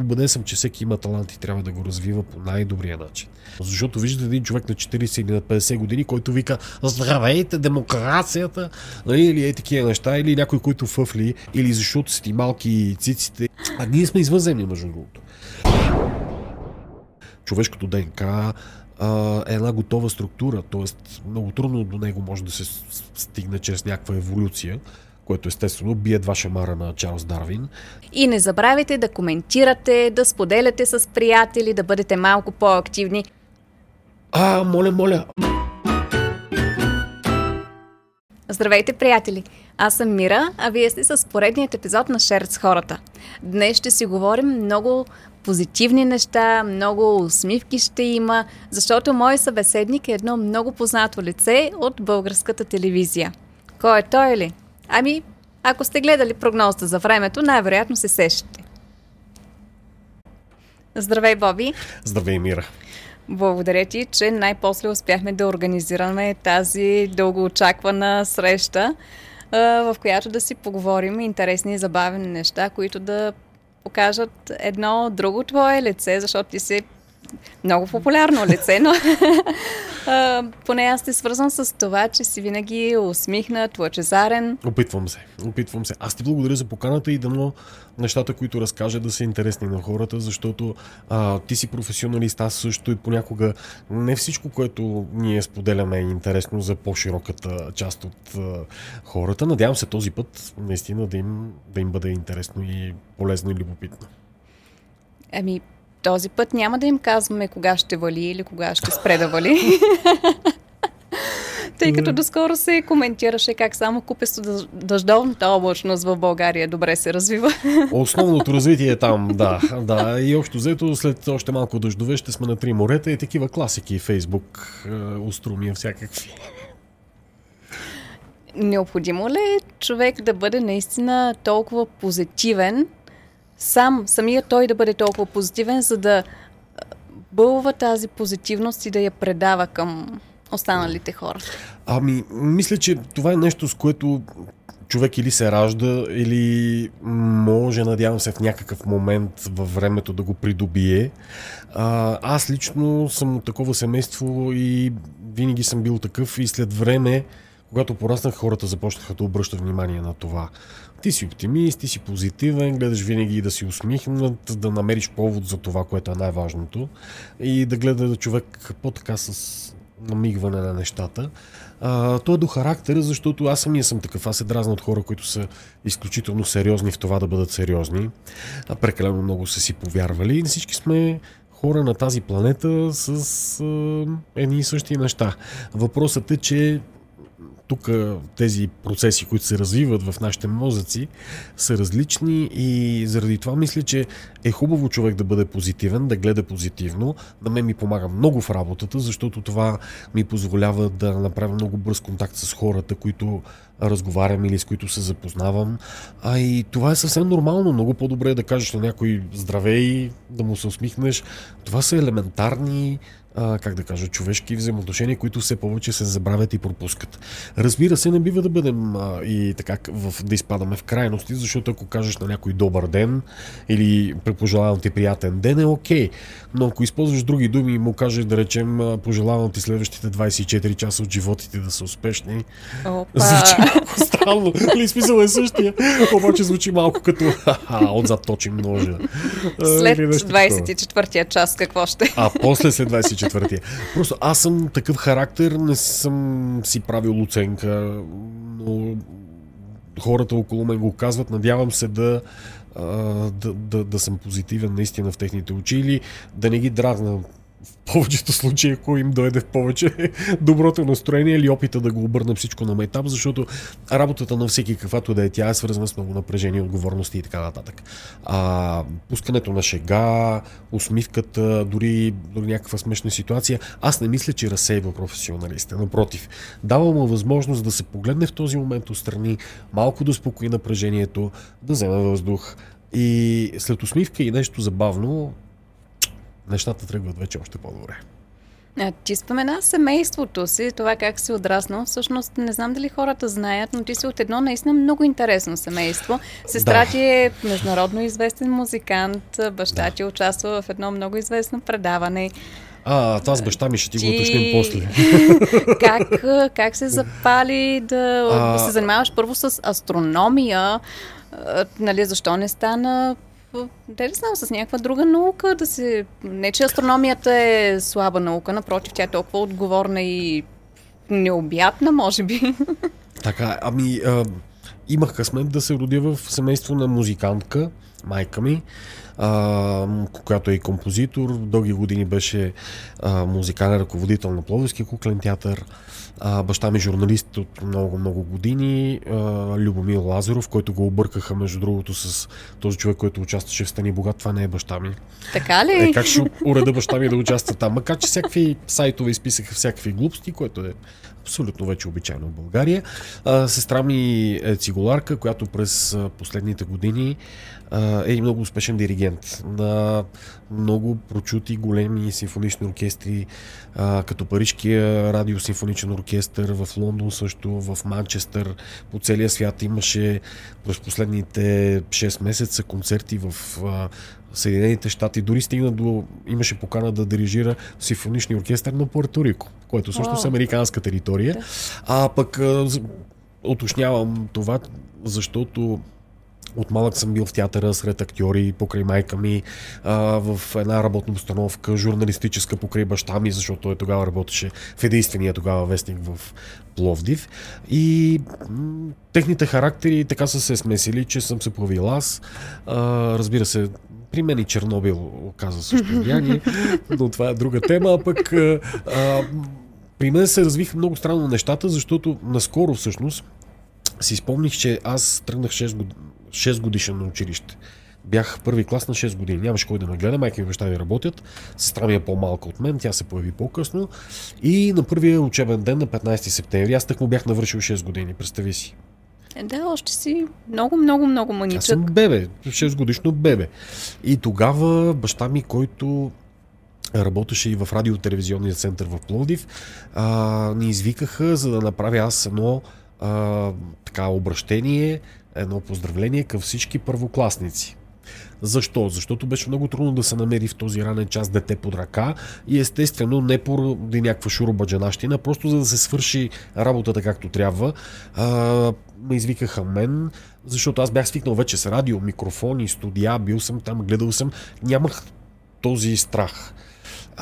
убеден съм, че всеки има талант и трябва да го развива по най-добрия начин. Защото виждате един човек на 40 или на 50 години, който вика Здравейте, демокрацията, нали, или е такива неща, или някой, който фъфли, или защото си малки циците. А ние сме извънземни, между другото. Човешкото ДНК е една готова структура, т.е. много трудно до него може да се стигне чрез някаква еволюция което естествено бие два шамара на Чарлз Дарвин. И не забравяйте да коментирате, да споделяте с приятели, да бъдете малко по-активни. А, моля, моля. Здравейте, приятели! Аз съм Мира, а вие сте с поредният епизод на Шерт с хората. Днес ще си говорим много позитивни неща, много усмивки ще има, защото мой събеседник е едно много познато лице от българската телевизия. Кой е той ли? Ами, ако сте гледали прогнозата за времето, най-вероятно се сещате. Здравей, Боби! Здравей, Мира! Благодаря ти, че най-после успяхме да организираме тази дългоочаквана среща, в която да си поговорим интересни и забавени неща, които да покажат едно друго твое лице, защото ти си много популярно лице, но а, поне аз те свързвам с това, че си винаги усмихнат, лъчезарен. Опитвам се, опитвам се. Аз ти благодаря за поканата и дано нещата, които разкажа да са интересни на хората, защото а, ти си професионалист, аз също и понякога не всичко, което ние споделяме е интересно за по-широката част от а, хората. Надявам се този път наистина да им, да им бъде интересно и полезно и любопитно. Ами, този път няма да им казваме кога ще вали или кога ще спре да вали. Тъй като доскоро се коментираше как само купесто дъждовната облачност в България добре се развива. Основното развитие е там, да. да. И общо взето, след още малко дъждове ще сме на три морета и такива класики. Фейсбук, уструмия всякакви. Необходимо ли е човек да бъде наистина толкова позитивен, сам, самия той да бъде толкова позитивен, за да бълва тази позитивност и да я предава към останалите хора? Ами, мисля, че това е нещо, с което човек или се ражда, или може, надявам се, в някакъв момент във времето да го придобие. Аз лично съм от такова семейство и винаги съм бил такъв и след време, когато пораснах, хората започнаха да обръщат внимание на това. Ти си оптимист, ти си позитивен, гледаш винаги да си усмихнат, да намериш повод за това, което е най-важното и да гледа човек по-така с намигване на нещата. А, той е до характера, защото аз самия съм такъв. Аз се дразна от хора, които са изключително сериозни в това да бъдат сериозни. А прекалено много са си повярвали и всички сме хора на тази планета с а, едни и същи неща. Въпросът е, че тук тези процеси, които се развиват в нашите мозъци, са различни и заради това мисля, че е хубаво човек да бъде позитивен, да гледа позитивно. На мен ми помага много в работата, защото това ми позволява да направя много бърз контакт с хората, които разговарям или с които се запознавам. А и това е съвсем нормално. Много по-добре е да кажеш на някой здравей, да му се усмихнеш. Това са елементарни а, как да кажа, човешки взаимоотношения, които все повече се забравят и пропускат. Разбира се, не бива да бъдем а, и така в, да изпадаме в крайности, защото ако кажеш на някой добър ден или пожелавам ти приятен ден е окей. Okay. Но ако използваш други думи и му кажеш да речем пожелавам ти следващите 24 часа от живота ти да са успешни, Опа. звучи малко странно. Или смисъл е същия, обаче звучи малко като отзад точим ножа. След 24-я час какво ще? А после след 24 четвъртия. Просто аз съм такъв характер, не съм си правил оценка, но хората около мен го казват. Надявам се да, да, да, да съм позитивен наистина в техните очи или да не ги дразна в повечето случаи, ако им дойде в повече доброто настроение или опита да го обърна всичко на майтап, защото работата на всеки, каквато да е тя, е свързана с много напрежение, отговорности и така нататък. А, пускането на шега, усмивката, дори, дори някаква смешна ситуация, аз не мисля, че разсейва професионалиста. Напротив, дава му възможност да се погледне в този момент отстрани, малко да успокои напрежението, да вземе въздух, и след усмивка и нещо забавно, нещата тръгват вече още по-добре. А, ти спомена семейството си, това как си отраснал. Всъщност не знам дали хората знаят, но ти си от едно наистина много интересно семейство. Сестра да. ти е международно известен музикант, баща да. ти участва в едно много известно предаване. А, това с баща ми ще ти го уточним после. как, как се запали да а... се занимаваш първо с астрономия? Нали, защо не стана да не знам, с някаква друга наука да се... Не, че астрономията е слаба наука, напротив, тя е толкова отговорна и необятна, може би. Така, ами, а, имах късмет да се родя в семейство на музикантка, майка ми, която е и композитор. Дълги години беше а, музикален ръководител на Пловдивския куклен театър. А, баща ми е журналист от много-много години, а, Любомир Лазаров, който го объркаха, между другото, с този човек, който участваше в Стани Богат. Това не е баща ми. Така ли? Е, как ще уреда баща ми да участва там? Макар, че всякакви сайтове изписаха всякакви глупости, което е абсолютно вече обичайно в България. Сестра ми е цигуларка, която през последните години е и много успешен диригент на много прочути големи симфонични оркестри, като Парижкия радиосимфоничен оркестър в Лондон също, в Манчестър, по целия свят имаше през последните 6 месеца концерти в Съединените щати, дори стигна до, имаше покана да дирижира симфонични оркестър на Пуерто Рико, което wow. е американска територия. А пък уточнявам това, защото от малък съм бил в театъра сред актьори, покрай майка ми, а, в една работна установка, журналистическа покрай баща ми, защото той тогава работеше в единствения тогава вестник в Пловдив. И м- техните характери така са се смесили, че съм се появил аз. А, разбира се, при мен и Чернобил оказа също влияние, но това е друга тема. А пък а, при мен се развиха много странно нещата, защото наскоро всъщност си спомних, че аз тръгнах 6 години 6 годишен на училище. Бях първи клас на 6 години. Нямаше кой да ме гледа, майка и баща ми работят. Сестра ми е по-малка от мен, тя се появи по-късно. И на първия учебен ден на 15 септември, аз так му бях навършил 6 години, представи си. Е, да, още си много, много, много маничък. Аз съм бебе, 6 годишно бебе. И тогава баща ми, който работеше и в радиотелевизионния център в Пловдив, а, ни извикаха, за да направя аз едно а, така обращение едно поздравление към всички първокласници. Защо? Защото беше много трудно да се намери в този ранен час дете под ръка и естествено не поради някаква шурубаджанащина, просто за да се свърши работата както трябва. А, ме извикаха мен, защото аз бях свикнал вече с радио, микрофони, студия, бил съм там, гледал съм, нямах този страх.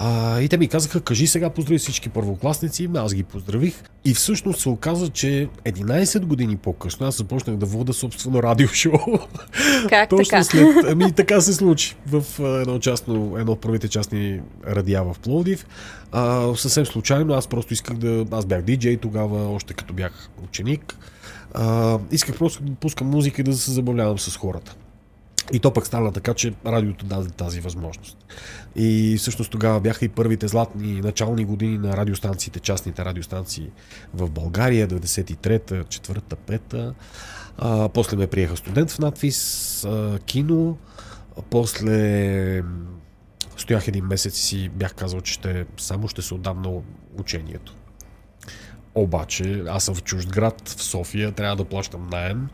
А, и те ми казаха, кажи сега поздрави всички първокласници, аз ги поздравих. И всъщност се оказа, че 11 години по-късно аз започнах да вода собствено радиошоу. Как Точно така? След, ами така се случи в едно, частно, едно от първите частни радиа в Пловдив. А, съвсем случайно, аз просто исках да... Аз бях диджей тогава, още като бях ученик. А, исках просто да пускам музика и да се забавлявам с хората. И то пък стана така, че радиото даде тази възможност. И всъщност тогава бяха и първите златни начални години на радиостанциите, частните радиостанции в България, 93-та, 4-та, 5-та. А, после ме приеха студент в надфис, а, кино, а, после стоях един месец и си бях казал, че ще, само ще се отдам на учението. Обаче, аз съм в чужд град, в София, трябва да плащам найем.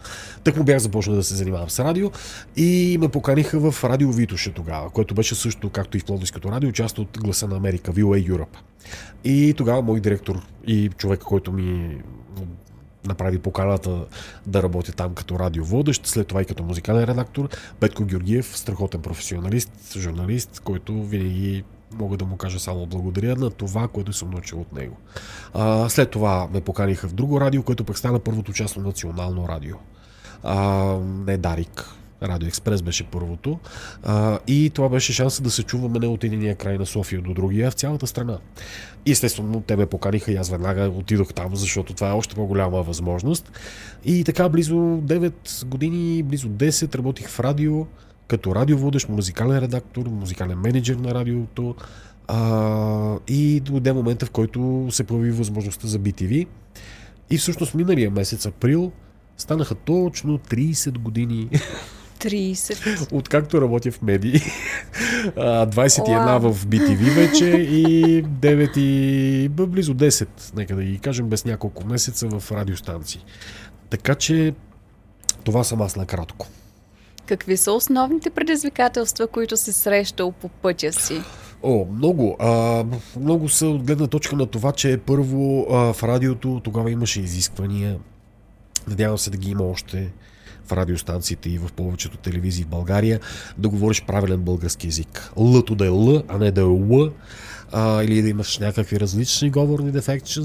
Так му бях започнал да се занимавам с радио и ме поканиха в радио Витоше тогава, което беше също, както и в Плодиското радио, част от гласа на Америка, VOA Europe. И тогава мой директор и човек, който ми направи поканата да работя там като радиоводещ, след това и като музикален редактор. Петко Георгиев, страхотен професионалист, журналист, който винаги мога да му кажа само благодаря на това, което съм научил от него. А, след това ме поканиха в друго радио, което пък стана първото частно национално радио. А, не Дарик, Радио Експрес беше първото. А, и това беше шанса да се чуваме не от единия край на София до другия, в цялата страна. И естествено, те ме поканиха и аз веднага отидох там, защото това е още по-голяма възможност. И така близо 9 години, близо 10 работих в радио като радиоводещ, музикален редактор, музикален менеджер на радиото. А, и дойде момента, в който се появи възможността за BTV. И всъщност миналия месец, април, станаха точно 30 години 30. Откакто работя в медии. 21 wow. в BTV вече и 9 и близо 10, нека да ги кажем, без няколко месеца в радиостанции. Така че това съм аз накратко. Какви са основните предизвикателства, които се срещал по пътя си? О, много. А, много са от гледна точка на това, че първо а, в радиото тогава имаше изисквания. Надявам се да ги има още в радиостанциите и в повечето телевизии в България, да говориш правилен български язик. Лъто да е Л, а не да е Л, а, или да имаш някакви различни говорни дефекти,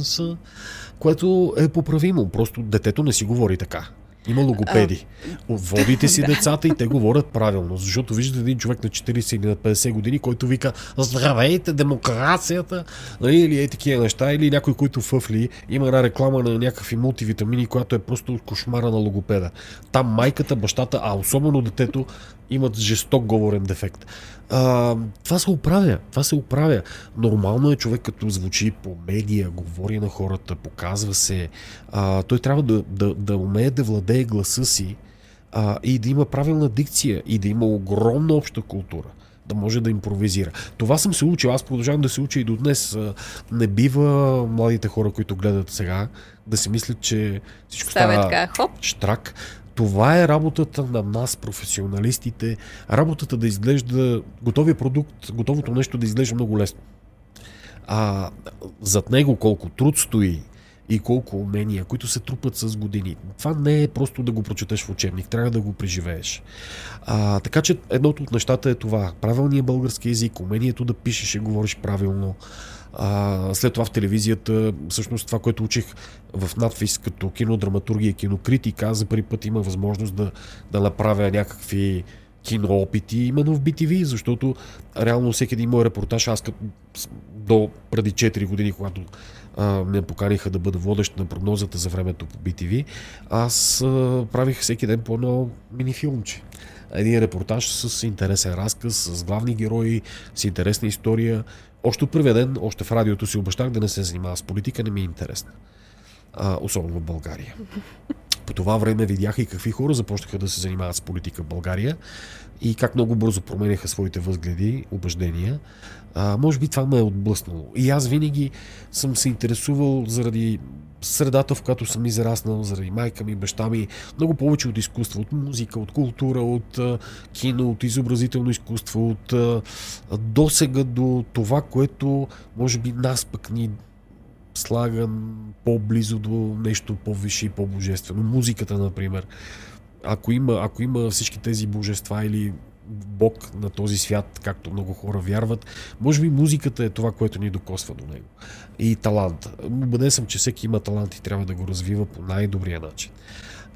което е поправимо. Просто детето не си говори така. Има логопеди. Водите си децата и те говорят правилно. Защото виждате един човек на 40 или на 50 години, който вика Здравейте, демокрацията! Нали, или е такива неща. Или някой, който фъфли. Има една реклама на някакви мултивитамини, която е просто кошмара на логопеда. Там майката, бащата, а особено детето имат жесток говорен дефект. А, това се оправя. Това се оправя. Нормално е човек, като звучи по медия, говори на хората, показва се. А, той трябва да, да, да умее да владее гласа си а, и да има правилна дикция и да има огромна обща култура да може да импровизира. Това съм се учил, аз продължавам да се уча и до днес. Не бива младите хора, които гледат сега, да си мислят, че всичко става, става така, хоп. штрак. Това е работата на нас, професионалистите. Работата да изглежда готовия продукт, готовото нещо да изглежда много лесно. А зад него колко труд стои и колко умения, които се трупат с години. Това не е просто да го прочетеш в учебник, трябва да го преживееш. А, така че едното от нещата е това. Правилният български язик, умението да пишеш и говориш правилно, а, след това в телевизията, всъщност това, което учих в надфис като кинодраматургия и кинокритика, за първи път има възможност да, да направя някакви киноопити именно в BTV, защото реално всеки един мой репортаж, аз като до преди 4 години, когато а, ме поканиха да бъда водещ на прогнозата за времето по BTV, аз а, правих всеки ден по едно мини-филмче един репортаж с интересен разказ, с главни герои, с интересна история. Още от първия ден, още в радиото си обещах да не се занимава с политика, не ми е интересна. А, особено в България. По това време видях и какви хора започнаха да се занимават с политика в България и как много бързо променяха своите възгледи, убеждения. А, може би това ме е отблъснало. И аз винаги съм се интересувал заради средата, в която съм израснал, заради майка ми, баща ми, много повече от изкуство, от музика, от култура, от кино, от изобразително изкуство, от досега до това, което може би нас пък ни слага по-близо до нещо по-висше и по-божествено. Музиката, например. Ако има, ако има всички тези божества или Бог на този свят, както много хора вярват. Може би музиката е това, което ни докосва до него. И талант. Убеден съм, че всеки има талант и трябва да го развива по най-добрия начин.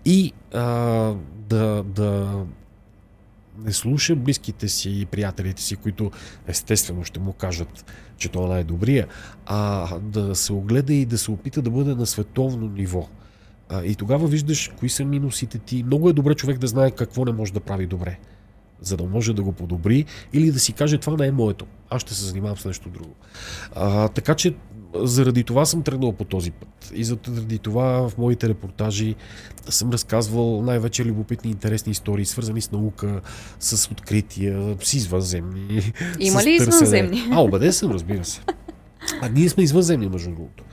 И а, да, да не слуша близките си и приятелите си, които естествено ще му кажат, че това е най-добрия, а да се огледа и да се опита да бъде на световно ниво. А, и тогава виждаш кои са минусите ти. Много е добре човек да знае какво не може да прави добре за да може да го подобри или да си каже това не е моето. Аз ще се занимавам с нещо друго. А, така че заради това съм тръгнал по този път. И заради това в моите репортажи съм разказвал най-вече любопитни интересни истории, свързани с наука, с открития, с извънземни. Има ли извънземни? А, убеден съм, разбира се. А ние сме извънземни, между другото.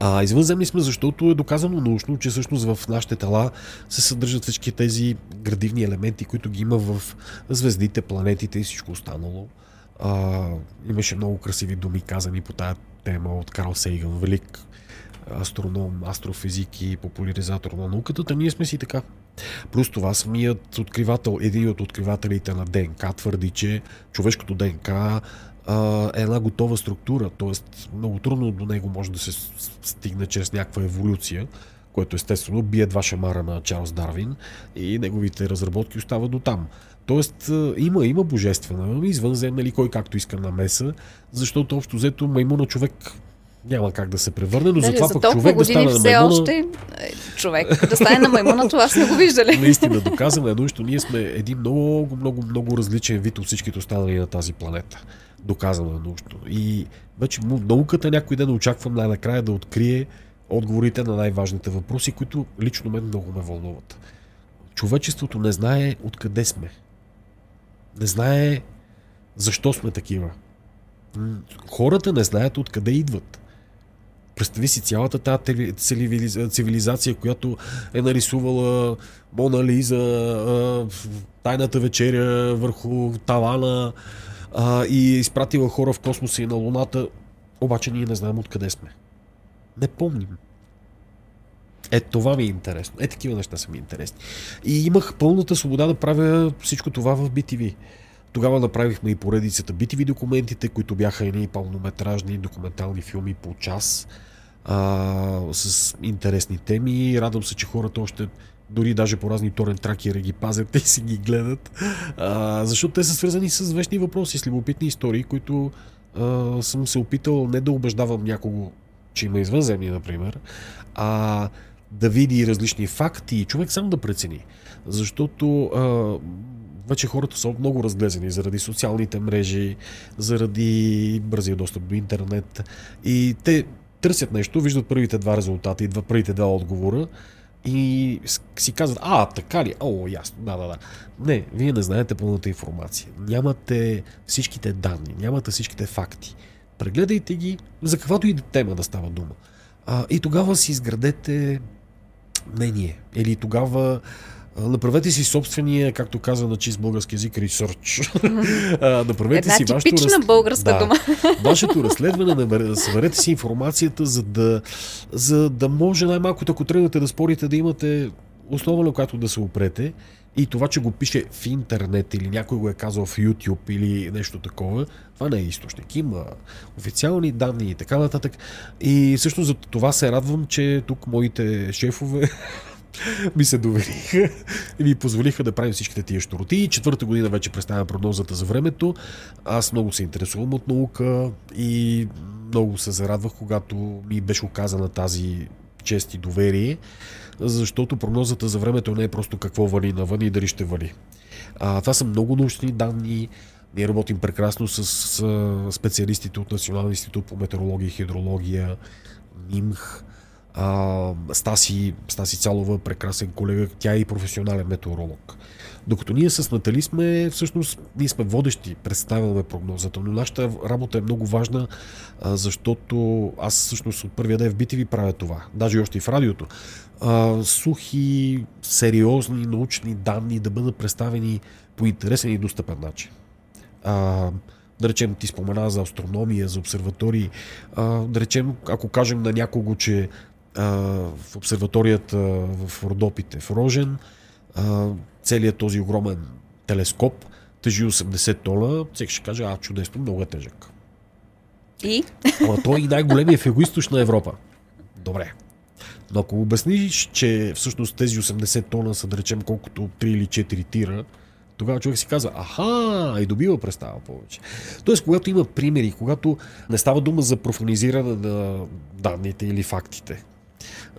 А извънземни сме, защото е доказано научно, че всъщност в нашите тела се съдържат всички тези градивни елементи, които ги има в звездите, планетите и всичко останало. А, имаше много красиви думи казани по тая тема от Карл Сейган, велик астроном, астрофизик и популяризатор на науката, ние сме си така. Плюс това самият откривател, един от откривателите на ДНК твърди, че човешкото ДНК е една готова структура, т.е. много трудно до него може да се стигне чрез някаква еволюция, което естествено бие два шамара на Чарлз Дарвин и неговите разработки остават до там. Тоест има, има божествена, извънземна или кой както иска намеса, защото общо взето маймуна човек няма как да се превърне, но Дали, затова за пък човек да стане на маймуна... още е, човек да стане на маймуна, това сме го виждали. Наистина, доказано е научно. Ние сме един много, много, много различен вид от всичките останали на тази планета. Доказано е научно. И вече науката някой ден очаквам най-накрая да открие отговорите на най-важните въпроси, които лично мен много ме вълнуват. човечеството не знае откъде сме. Не знае защо сме такива. Хората не знаят откъде идват. Представи си цялата тази цивилизация, която е нарисувала Мона Лиза, тайната вечеря върху тавана и е изпратила хора в космоса и на Луната, обаче ние не знаем откъде сме. Не помним. Е, това ми е интересно. Е, такива неща са ми интересни. И имах пълната свобода да правя всичко това в BTV. Тогава направихме и поредицата BTV документите, които бяха едни пълнометражни документални филми по час а, с интересни теми. Радвам се, че хората още дори даже по разни торен тракери ги пазят и си ги гледат, а, защото те са свързани с вечни въпроси, с любопитни истории, които а, съм се опитал не да убеждавам някого, че има извънземни, например, а да види различни факти и човек сам да прецени. Защото а, вече хората са много разглезени заради социалните мрежи, заради бързия достъп до интернет и те търсят нещо, виждат първите два резултата и два, първите два отговора и си казват, а, така ли? О, ясно, да, да, да. Не, вие не знаете пълната информация. Нямате всичките данни, нямате всичките факти. Прегледайте ги, за каквато и тема да става дума. А, и тогава си изградете мнение. Или тогава Направете си собствения, както казва на чист български язик, ресърч. Направете Една си вашето раз... българска да, дума. вашето разследване, съберете си информацията, за да, за да може най-малкото, ако тръгнете да спорите, да имате основа, на която да се опрете. И това, че го пише в интернет или някой го е казал в YouTube или нещо такова, това не е източник. Има официални данни и така нататък. И всъщност за това се радвам, че тук моите шефове ми се довериха и ми позволиха да правим всичките тия штороти. Четвърта година вече представям прогнозата за времето. Аз много се интересувам от наука и много се зарадвах, когато ми беше оказана тази чест и доверие, защото прогнозата за времето не е просто какво вали навън и дали ще вали. А, това са много научни данни. Ние работим прекрасно с, с специалистите от Националния институт по метеорология и хидрология, НИМХ, а, Стаси, Стаси Цалова, прекрасен колега, тя е и професионален метеоролог. Докато ние с Натали сме, всъщност, ние сме водещи, представяме прогнозата, но нашата работа е много важна, защото аз всъщност от първия ден в BTV правя това, даже и още и в радиото. Сухи, сериозни научни данни да бъдат представени по интересен и достъпен начин. Да речем, ти спомена за астрономия, за обсерватории. Да речем, ако кажем на някого, че в обсерваторията в Родопите в Рожен, целият този огромен телескоп тежи 80 тона, всеки ще каже, а чудесно, много е тежък. И? Ама той и най-големият в Юго-Источна Европа. Добре. Но ако обясниш, че всъщност тези 80 тона са, да речем, колкото 3 или 4 тира, тогава човек си казва, аха, и добива представа повече. Тоест, когато има примери, когато не става дума за профанизиране на данните или фактите,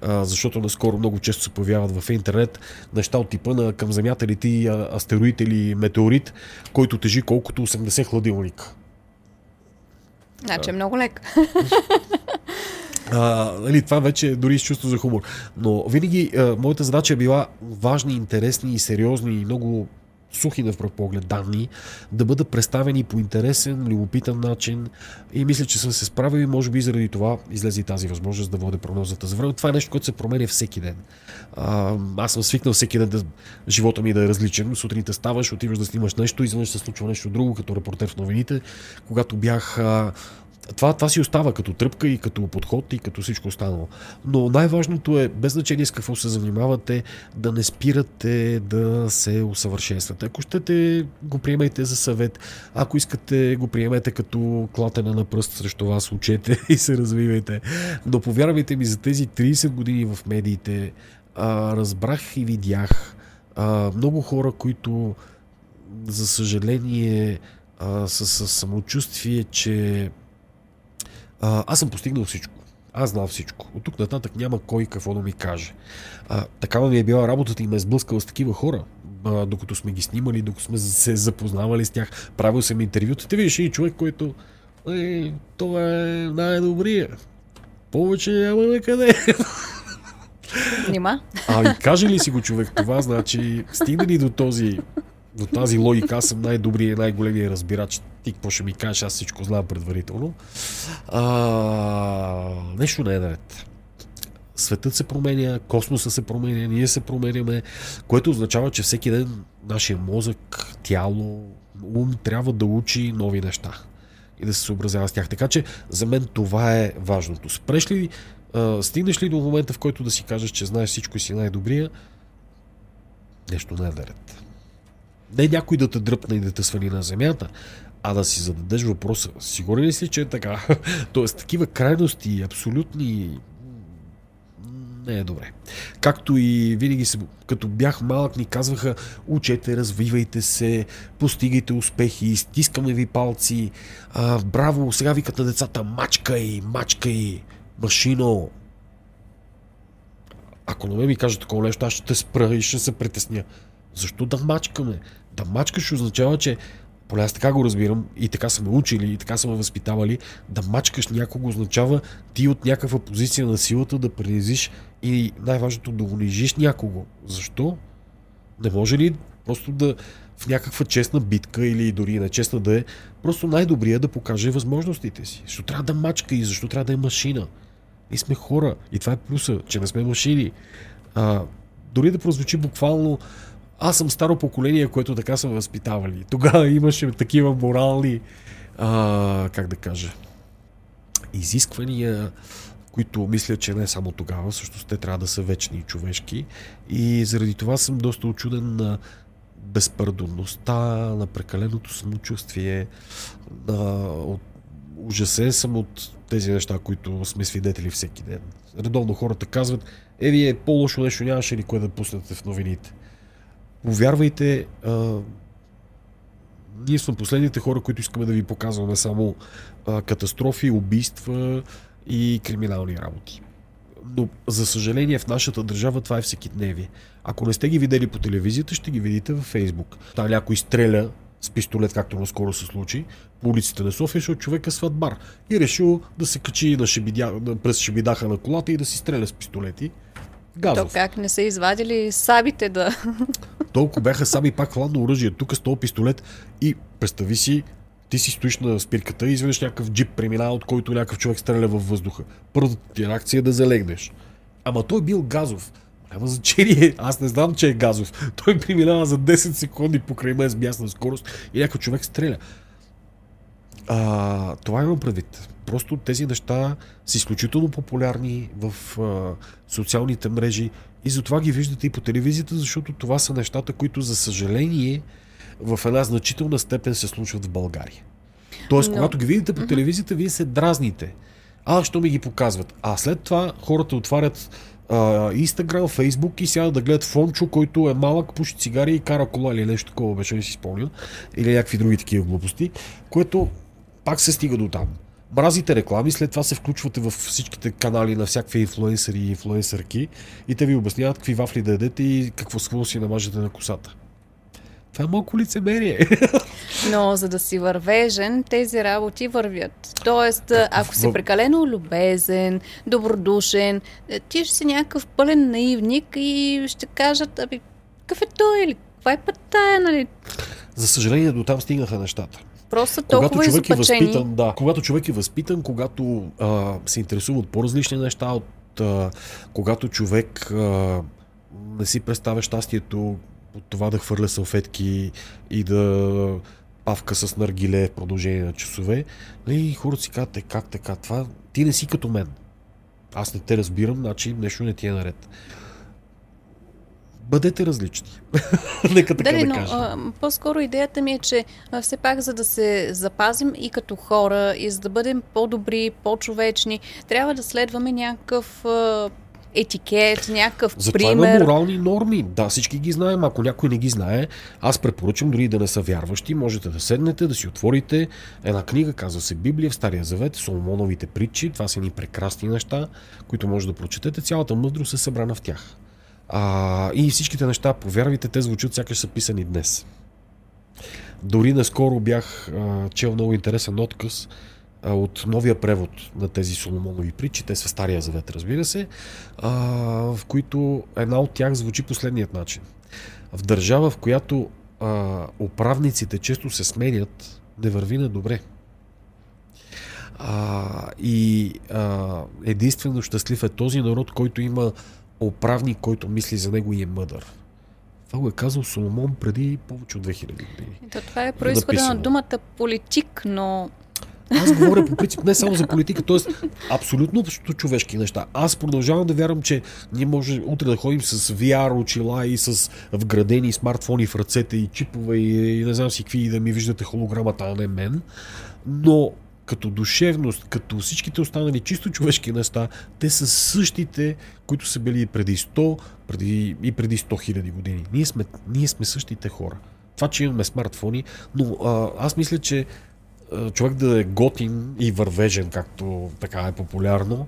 защото наскоро много често се появяват в интернет неща от типа на към Земята лети астероид или метеорит, който тежи колкото 80 хладилника. Значи е много лек. А, нали, това вече е дори с чувство за хумор. Но винаги а, моята задача е била важни, интересни и сериозни и много сухи на поглед данни, да бъдат представени по интересен, любопитен начин и мисля, че съм се справил и може би заради това излезе и тази възможност да водя прогнозата за време. Това е нещо, което се променя всеки ден. А, аз съм свикнал всеки ден да, живота ми да е различен. Сутринта ставаш, отиваш да снимаш нещо, изведнъж се случва нещо друго, като репортер в новините. Когато бях а, това, това си остава като тръпка и като подход и като всичко останало. Но най-важното е, без значение с какво се занимавате, да не спирате да се усъвършенствате. Ако щете, го приемайте за съвет. Ако искате, го приемете като клатене на пръст срещу вас, учете и се развивайте. Но повярвайте ми, за тези 30 години в медиите а, разбрах и видях а, много хора, които за съжаление а, с, с самочувствие, че а, аз съм постигнал всичко. Аз знам всичко. От тук нататък няма кой какво да ми каже. А, такава ми е била работата и ме е сблъскала с такива хора. А, докато сме ги снимали, докато сме се запознавали с тях, правил съм интервюта. Те видиш и човек, който е, това е най-добрия. Повече няма на къде. Нима? Ами, каже ли си го човек това, значи стигна ли до този до тази логика, аз съм най-добрият и най-големия разбирач. Ти какво ще ми кажеш, аз всичко знам предварително. А, нещо не е наред. Светът се променя, космоса се променя, ние се променяме, което означава, че всеки ден нашия мозък, тяло, ум трябва да учи нови неща и да се съобразява с тях. Така че за мен това е важното. Спреш ли, а, стигнеш ли до момента, в който да си кажеш, че знаеш всичко и си най-добрия, нещо не е наред. Не някой да те дръпне и да те свали на земята, а да си зададеш въпроса, сигурен ли си, че е така? Тоест, такива крайности, абсолютни не е добре. Както и винаги, се, като бях малък, ни казваха учете, развивайте се, постигайте успехи, стискаме ви палци, а, браво, сега викат на децата мачкай, мачкай, машино. Ако ме ми кажа такова нещо, аз ще те спра и ще се притесня. Защо да мачкаме? Да мачкаш означава, че поне аз така го разбирам и така са ме учили и така са ме възпитавали, да мачкаш някого означава ти от някаква позиция на силата да принизиш и най-важното да унижиш някого. Защо? Не може ли просто да в някаква честна битка или дори на честна да е, просто най-добрия да покаже възможностите си. Защо трябва да мачка и защо трябва да е машина? Ние сме хора и това е плюса, че не сме машини. А, дори да прозвучи буквално аз съм старо поколение, което така са възпитавали. Тогава имаше такива морални, а, как да кажа, изисквания, които мисля, че не само тогава, всъщност те трябва да са вечни и човешки. И заради това съм доста очуден на безпардонността, на прекаленото самочувствие, на от... ужасен съм от тези неща, които сме свидетели всеки ден. Редовно хората казват, е, вие по-лошо нещо нямаше ли кое да пуснете в новините. Повярвайте, а, ние сме последните хора, които искаме да ви показваме само а, катастрофи, убийства и криминални работи. Но, за съжаление, в нашата държава това е всекидневие. Ако не сте ги видели по телевизията, ще ги видите във Фейсбук. Там някой стреля с пистолет, както наскоро се случи, по улиците на София, защото човек е сватбар. И решил да се качи на шебидя, през шебидаха на колата и да си стреля с пистолети. Газов. То как не са извадили сабите да... Толкова бяха саби пак хладно оръжие. Тук с този пистолет и представи си, ти си стоиш на спирката и изведнъж някакъв джип преминава, от който някакъв човек стреля във въздуха. Първата ти реакция е да залегнеш. Ама той бил газов. Няма значение. Аз не знам, че е газов. Той преминава за 10 секунди покрай мен с бясна скорост и някой човек стреля. А, това имам предвид. Просто тези неща са изключително популярни в а, социалните мрежи и затова ги виждате и по телевизията, защото това са нещата, които за съжаление в една значителна степен се случват в България. Тоест, Но... когато ги видите по телевизията, вие се дразните. А, що ми ги показват? А след това хората отварят Инстаграм, Фейсбук и сядат да гледат Фончо, който е малък, пуши цигари и кара кола или нещо такова, беше не си спомням. Или някакви други такива глупости, което пак се стига до там. Мразите реклами, след това се включвате в всичките канали на всякакви инфлуенсъри и инфлуенсърки и те ви обясняват какви вафли да ядете и какво свое си намажете на косата. Това е малко лицемерие. Но за да си вървежен, тези работи вървят. Тоест, ако си прекалено любезен, добродушен, е, ти ще си някакъв пълен наивник и ще кажат, аби, какъв е той или каква е път тая, нали? За съжаление, до там стигнаха нещата. Просто толкова когато човек е възпитан, да, когато човек е възпитан, когато а, се интересува от по-различни неща, от, а, когато човек а, не си представя щастието от това да хвърля салфетки и да павка с наргиле в продължение на часове. И хората си казват, е, как така, това ти не си като мен. Аз не те разбирам, значи нещо не ти е наред бъдете различни. Нека така Дали, да кажа. А, по-скоро идеята ми е, че а, все пак за да се запазим и като хора, и за да бъдем по-добри, по-човечни, трябва да следваме някакъв а, етикет, някакъв Затова пример. има морални норми. Да, всички ги знаем. Ако някой не ги знае, аз препоръчам дори да не са вярващи, можете да седнете, да си отворите една книга, казва се Библия в Стария Завет, Соломоновите притчи. Това са ни прекрасни неща, които може да прочетете. Цялата мъдрост е събрана в тях. А, и всичките неща, повярвайте, те звучат сякаш са писани днес. Дори наскоро бях а, чел много интересен отказ а, от новия превод на тези Соломонови притчи, те са Стария завет, разбира се, а, в които една от тях звучи последният начин. В държава, в която а, управниците често се сменят, не върви на добре. А, и а, единствено щастлив е този народ, който има управник, който мисли за него и е мъдър. Това го е казал Соломон преди повече от 2000 години. То, това е происхода на думата политик, но аз говоря по принцип не само за политика, т.е. абсолютно човешки неща. Аз продължавам да вярвам, че ние може утре да ходим с VR очила и с вградени смартфони в ръцете и чипове и, и не знам си какви и да ми виждате холограмата, а не мен. Но като душевност, като всичките останали чисто човешки неща, те са същите, които са били преди 100 преди, и преди 100 хиляди години. Ние сме, ние сме същите хора. Това, че имаме смартфони, но а, аз мисля, че а, човек да е готин и вървежен, както така е популярно,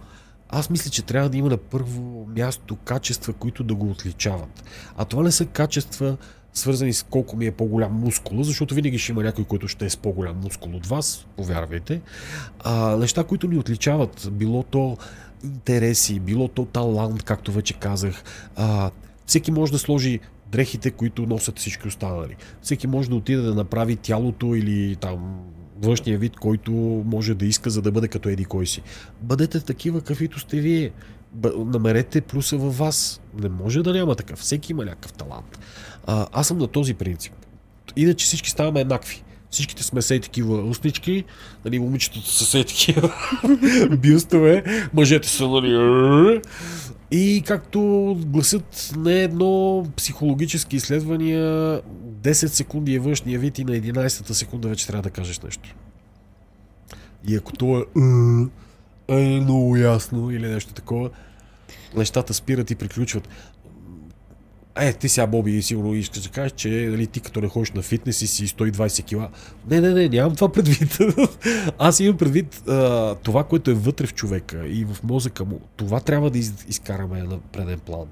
аз мисля, че трябва да има на първо място качества, които да го отличават. А това не са качества, свързани с колко ми е по-голям мускул, защото винаги ще има някой, който ще е с по-голям мускул от вас, повярвайте. А, неща, които ни отличават, било то интереси, било то талант, както вече казах. А, всеки може да сложи дрехите, които носят всички останали. Всеки може да отиде да направи тялото или там външния вид, който може да иска, за да бъде като еди кой си. Бъдете такива, каквито сте вие. намерете плюса във вас. Не може да няма такъв. Всеки има някакъв талант. А, аз съм на този принцип. Иначе всички ставаме еднакви. Всичките сме сей такива устнички, нали, момичетата са сей такива бюстове, мъжете са, нали, и както гласят не едно психологически изследвания, 10 секунди е външния вид и на 11-та секунда вече трябва да кажеш нещо. И ако то е, е, е много ясно или нещо такова, нещата спират и приключват. Е, ти сега, Боби, сигурно искаш да кажеш, че нали, ти като не ходиш на фитнес и си 120 кила. Не, не, не, нямам това предвид. Аз имам предвид а, това, което е вътре в човека и в мозъка му. Това трябва да из, изкараме на преден план.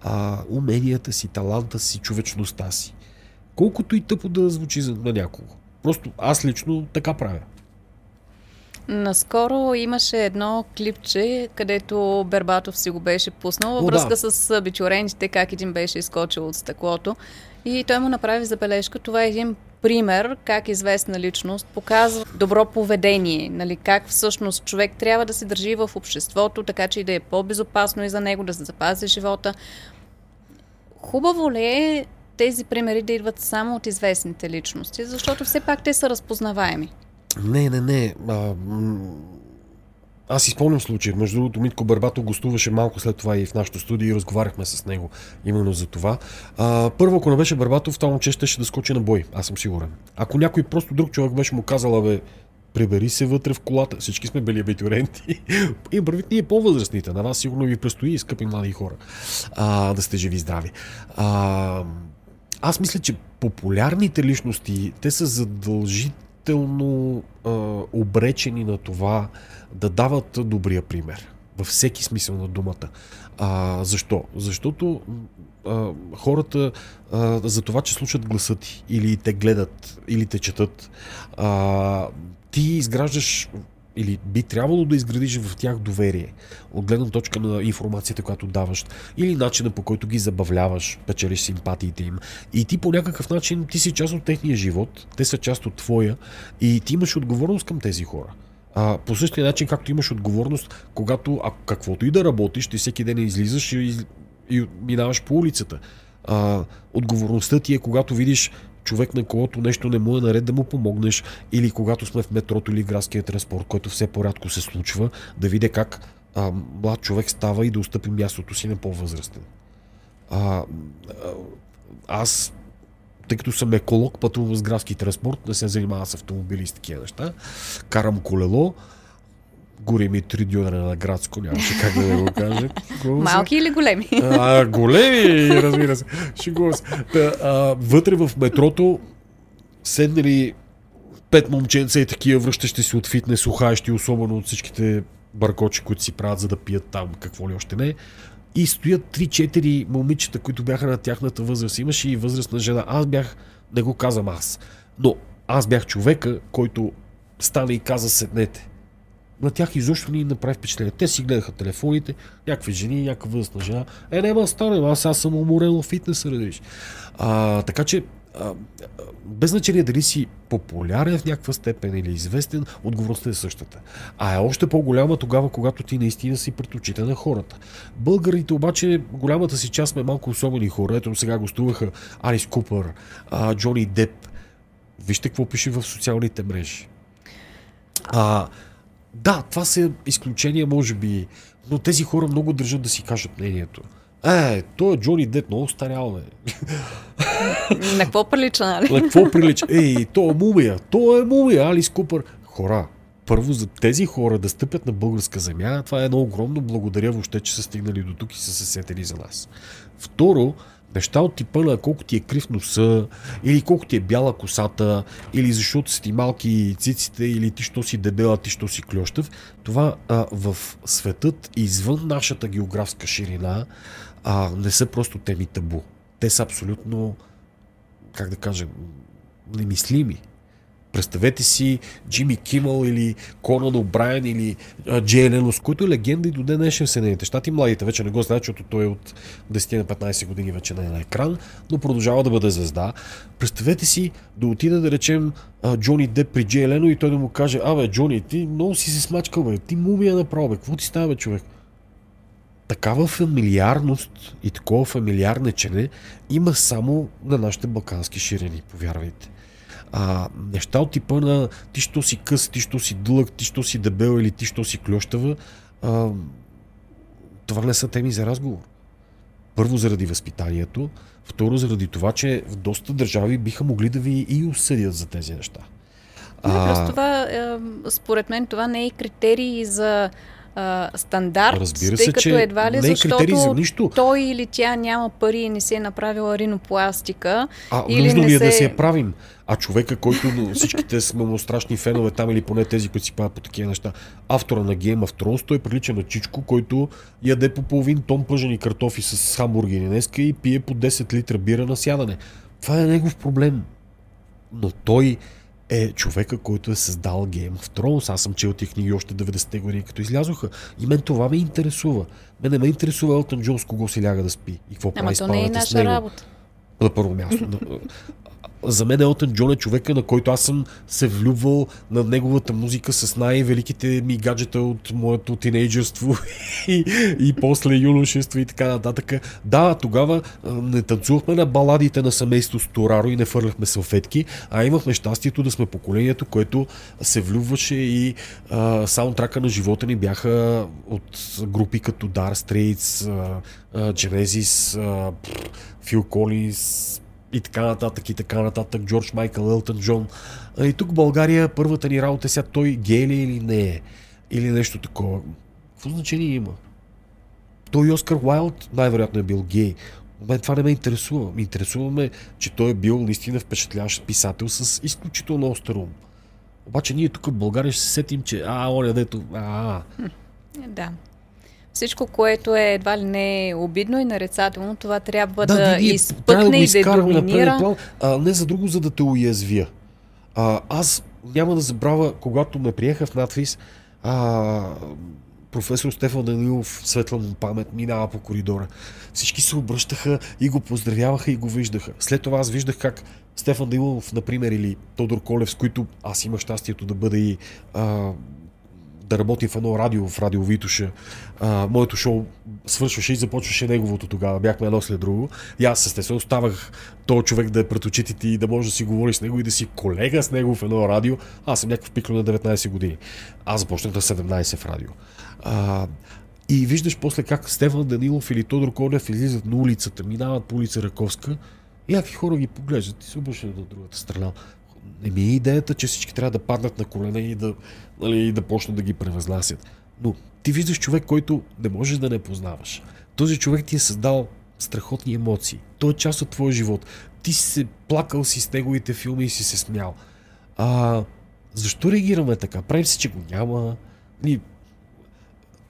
А, уменията си, таланта си, човечността си. Колкото и тъпо да звучи на някого. Просто аз лично така правя. Наскоро имаше едно клипче, където Бербатов си го беше пуснал във връзка да. с бичорентите, как един беше изкочил от стъклото. И той му направи забележка. Това е един пример как известна личност показва добро поведение, нали, как всъщност човек трябва да се държи в обществото, така че и да е по-безопасно и за него, да се запази живота. Хубаво ли е тези примери да идват само от известните личности, защото все пак те са разпознаваеми? Не, не, не. А, аз изпълням случай. Между другото, Митко Барбато гостуваше малко след това и в нашото студио и разговаряхме с него именно за това. А, първо, ако не беше Барбатов, това момче ще да скочи на бой. Аз съм сигурен. Ако някой просто друг човек беше му казал, бе, прибери се вътре в колата. Всички сме били абитуренти. И бървит ние по-възрастните. На вас сигурно ви предстои, скъпи млади хора, а, да сте живи и здрави. А, аз мисля, че популярните личности, те са задължителни изключително а, обречени на това да дават добрия пример. Във всеки смисъл на думата. А, защо? Защото а, хората а, за това, че слушат гласа ти, или те гледат, или те четат, а, ти изграждаш или би трябвало да изградиш в тях доверие от гледна точка на информацията, която даваш или начина по който ги забавляваш, печелиш симпатиите им и ти по някакъв начин ти си част от техния живот, те са част от твоя и ти имаш отговорност към тези хора. А, по същия начин, както имаш отговорност, когато а, каквото и да работиш, ти всеки ден излизаш и, и минаваш по улицата. А, отговорността ти е, когато видиш човек, на когото нещо не му е наред да му помогнеш, или когато сме в метрото или градския транспорт, който все по-рядко се случва, да видя как а, млад човек става и да устъпи мястото си на по-възрастен. А, аз, тъй като съм еколог, пътувам с градски транспорт, не се занимавам с автомобили и такива неща, карам колело, гори ми три дюнера на градско, нямаше как да го кажа. Малки или големи? А, големи, разбира се. Шегува се. а, вътре в метрото седнали пет момченца и такива връщащи се от фитнес, ухаещи, особено от всичките баркочи, които си правят, за да пият там какво ли още не. И стоят 3-4 момичета, които бяха на тяхната възраст. Имаше и възрастна жена. Аз бях, не го казвам аз, но аз бях човека, който стана и каза седнете. На тях изобщо ни направи впечатление. Те си гледаха телефоните, някакви жени, някаква възрастна жена. Е, няма стане, аз, аз съм уморен в фитнеса, виж. А, така че а, без значение дали си популярен в някаква степен или известен, отговорността е същата. А е още по-голяма тогава, когато ти наистина си пред очите на хората. Българите обаче, голямата си част сме малко особени хора. Ето сега гостуваха Алис Купър, а, Джони Деп. Вижте какво пише в социалните мрежи. А, да, това са изключения, може би, но тези хора много държат да си кажат мнението. Е, той е Джони Деп, много старял, бе. На какво прилича, нали? На какво прилича? Ей, то е мумия, то е мумия, Алис Купър. Хора, първо за тези хора да стъпят на българска земя, това е едно огромно благодаря въобще, че са стигнали до тук и са се сетили за нас. Второ, неща от типа на колко ти е крив носа, или колко ти е бяла косата, или защото си ти малки циците, или ти що си дебела, ти що си клющав, това а, в светът извън нашата географска ширина а, не са просто теми табу. Те са абсолютно, как да кажа, немислими. Представете си Джимми Кимъл или Конан О'Брайен или Джей Ленос, който е легенда и до ден днешен в Съединените щати. Младите вече не го знаят, защото той е от 10 на 15 години вече не е на екран, но продължава да бъде звезда. Представете си да отида да речем Джони Деп при Джей Лено и той да му каже, абе, Джони, ти много си се смачкал, бе, ти мумия направо, бе, какво ти става, бе, човек? такава фамилиарност и такова фамилиарнечене има само на нашите балкански ширини, повярвайте. А, неща от типа на ти що си къс, ти що си дълъг, ти що си дебел или ти що си клющава, а, това не са теми за разговор. Първо заради възпитанието, второ заради това, че в доста държави биха могли да ви и осъдят за тези неща. А... това, е, според мен, това не е критерий за а, стандарт, Разбира се, тъй като че едва ли, не е защото за нищо. той или тя няма пари и не се е направила ринопластика. А или нужно ли е се... да си я правим? А човека, който всичките сме му страшни фенове там или поне тези, които си правят по такива неща, автора на Game of Thrones, той прилича на Чичко, който яде по половин тон пъжени картофи с хамбургери днеска и пие по 10 литра бира на сядане. Това е негов проблем. Но той е човека, който е създал Game of Thrones. Аз съм чел тия книги още 90-те години, като излязоха. И мен това ме интересува. Мен не ме интересува Елтън Джон с кого си ляга да спи и какво Ама прави не е с него. работа. На първо място. За мен Елтън Джон е човека, на който аз съм се влюбвал на неговата музика с най-великите ми гаджета от моето тинейджерство и, и после юношество и така нататък. Да, тогава не танцувахме на баладите на семейство Стораро и не фърляхме салфетки, а имахме щастието да сме поколението, което се влюбваше и а, саундтрака на живота ни бяха от групи като Dar Straits, Genesis, Фил Колинс, и така нататък, и така нататък, Джордж Майкъл, Елтън Джон. А и тук България първата ни работа е сега той гей ли е или не е, или нещо такова. Какво значение има? Той Оскар Уайлд най-вероятно е бил гей. Мен това не ме интересува. Ме интересува ме, че той е бил наистина впечатляващ писател с изключително остър ум. Обаче ние тук в България ще се сетим, че а, оня дето, а, Да. Всичко, което е едва ли не обидно и нарицателно, това трябва да, да ние изпъкне го и да доминира. план, а, не за друго, за да те уязвя. А, аз няма да забравя, когато ме приеха в надвис, а, професор Стефан Данилов, светла му памет, минава по коридора. Всички се обръщаха и го поздравяваха и го виждаха. След това аз виждах как Стефан Данилов, например, или Тодор Колев, с които аз имах щастието да бъда и а, да работим в едно радио, в радио Витуша. А, моето шоу свършваше и започваше неговото тогава. Бяхме едно след друго. И аз естествено оставах този човек да е пред очите ти и да може да си говори с него и да си колега с него в едно радио. Аз съм някакъв пикло на 19 години. Аз започнах на 17 в радио. А, и виждаш после как Стефан Данилов или Тодор Колев излизат на улицата, минават по улица Раковска някакви хора ги поглеждат и се обръщат на другата страна. Не ми е идеята, че всички трябва да паднат на колена и да, нали, и да почнат да ги превъзнасят. Но ти виждаш човек, който не можеш да не познаваш. Този човек ти е създал страхотни емоции. Той е част от твоя живот. Ти си се плакал си с неговите филми и си се смял. А, защо реагираме така? Правим се, че го няма. Ни...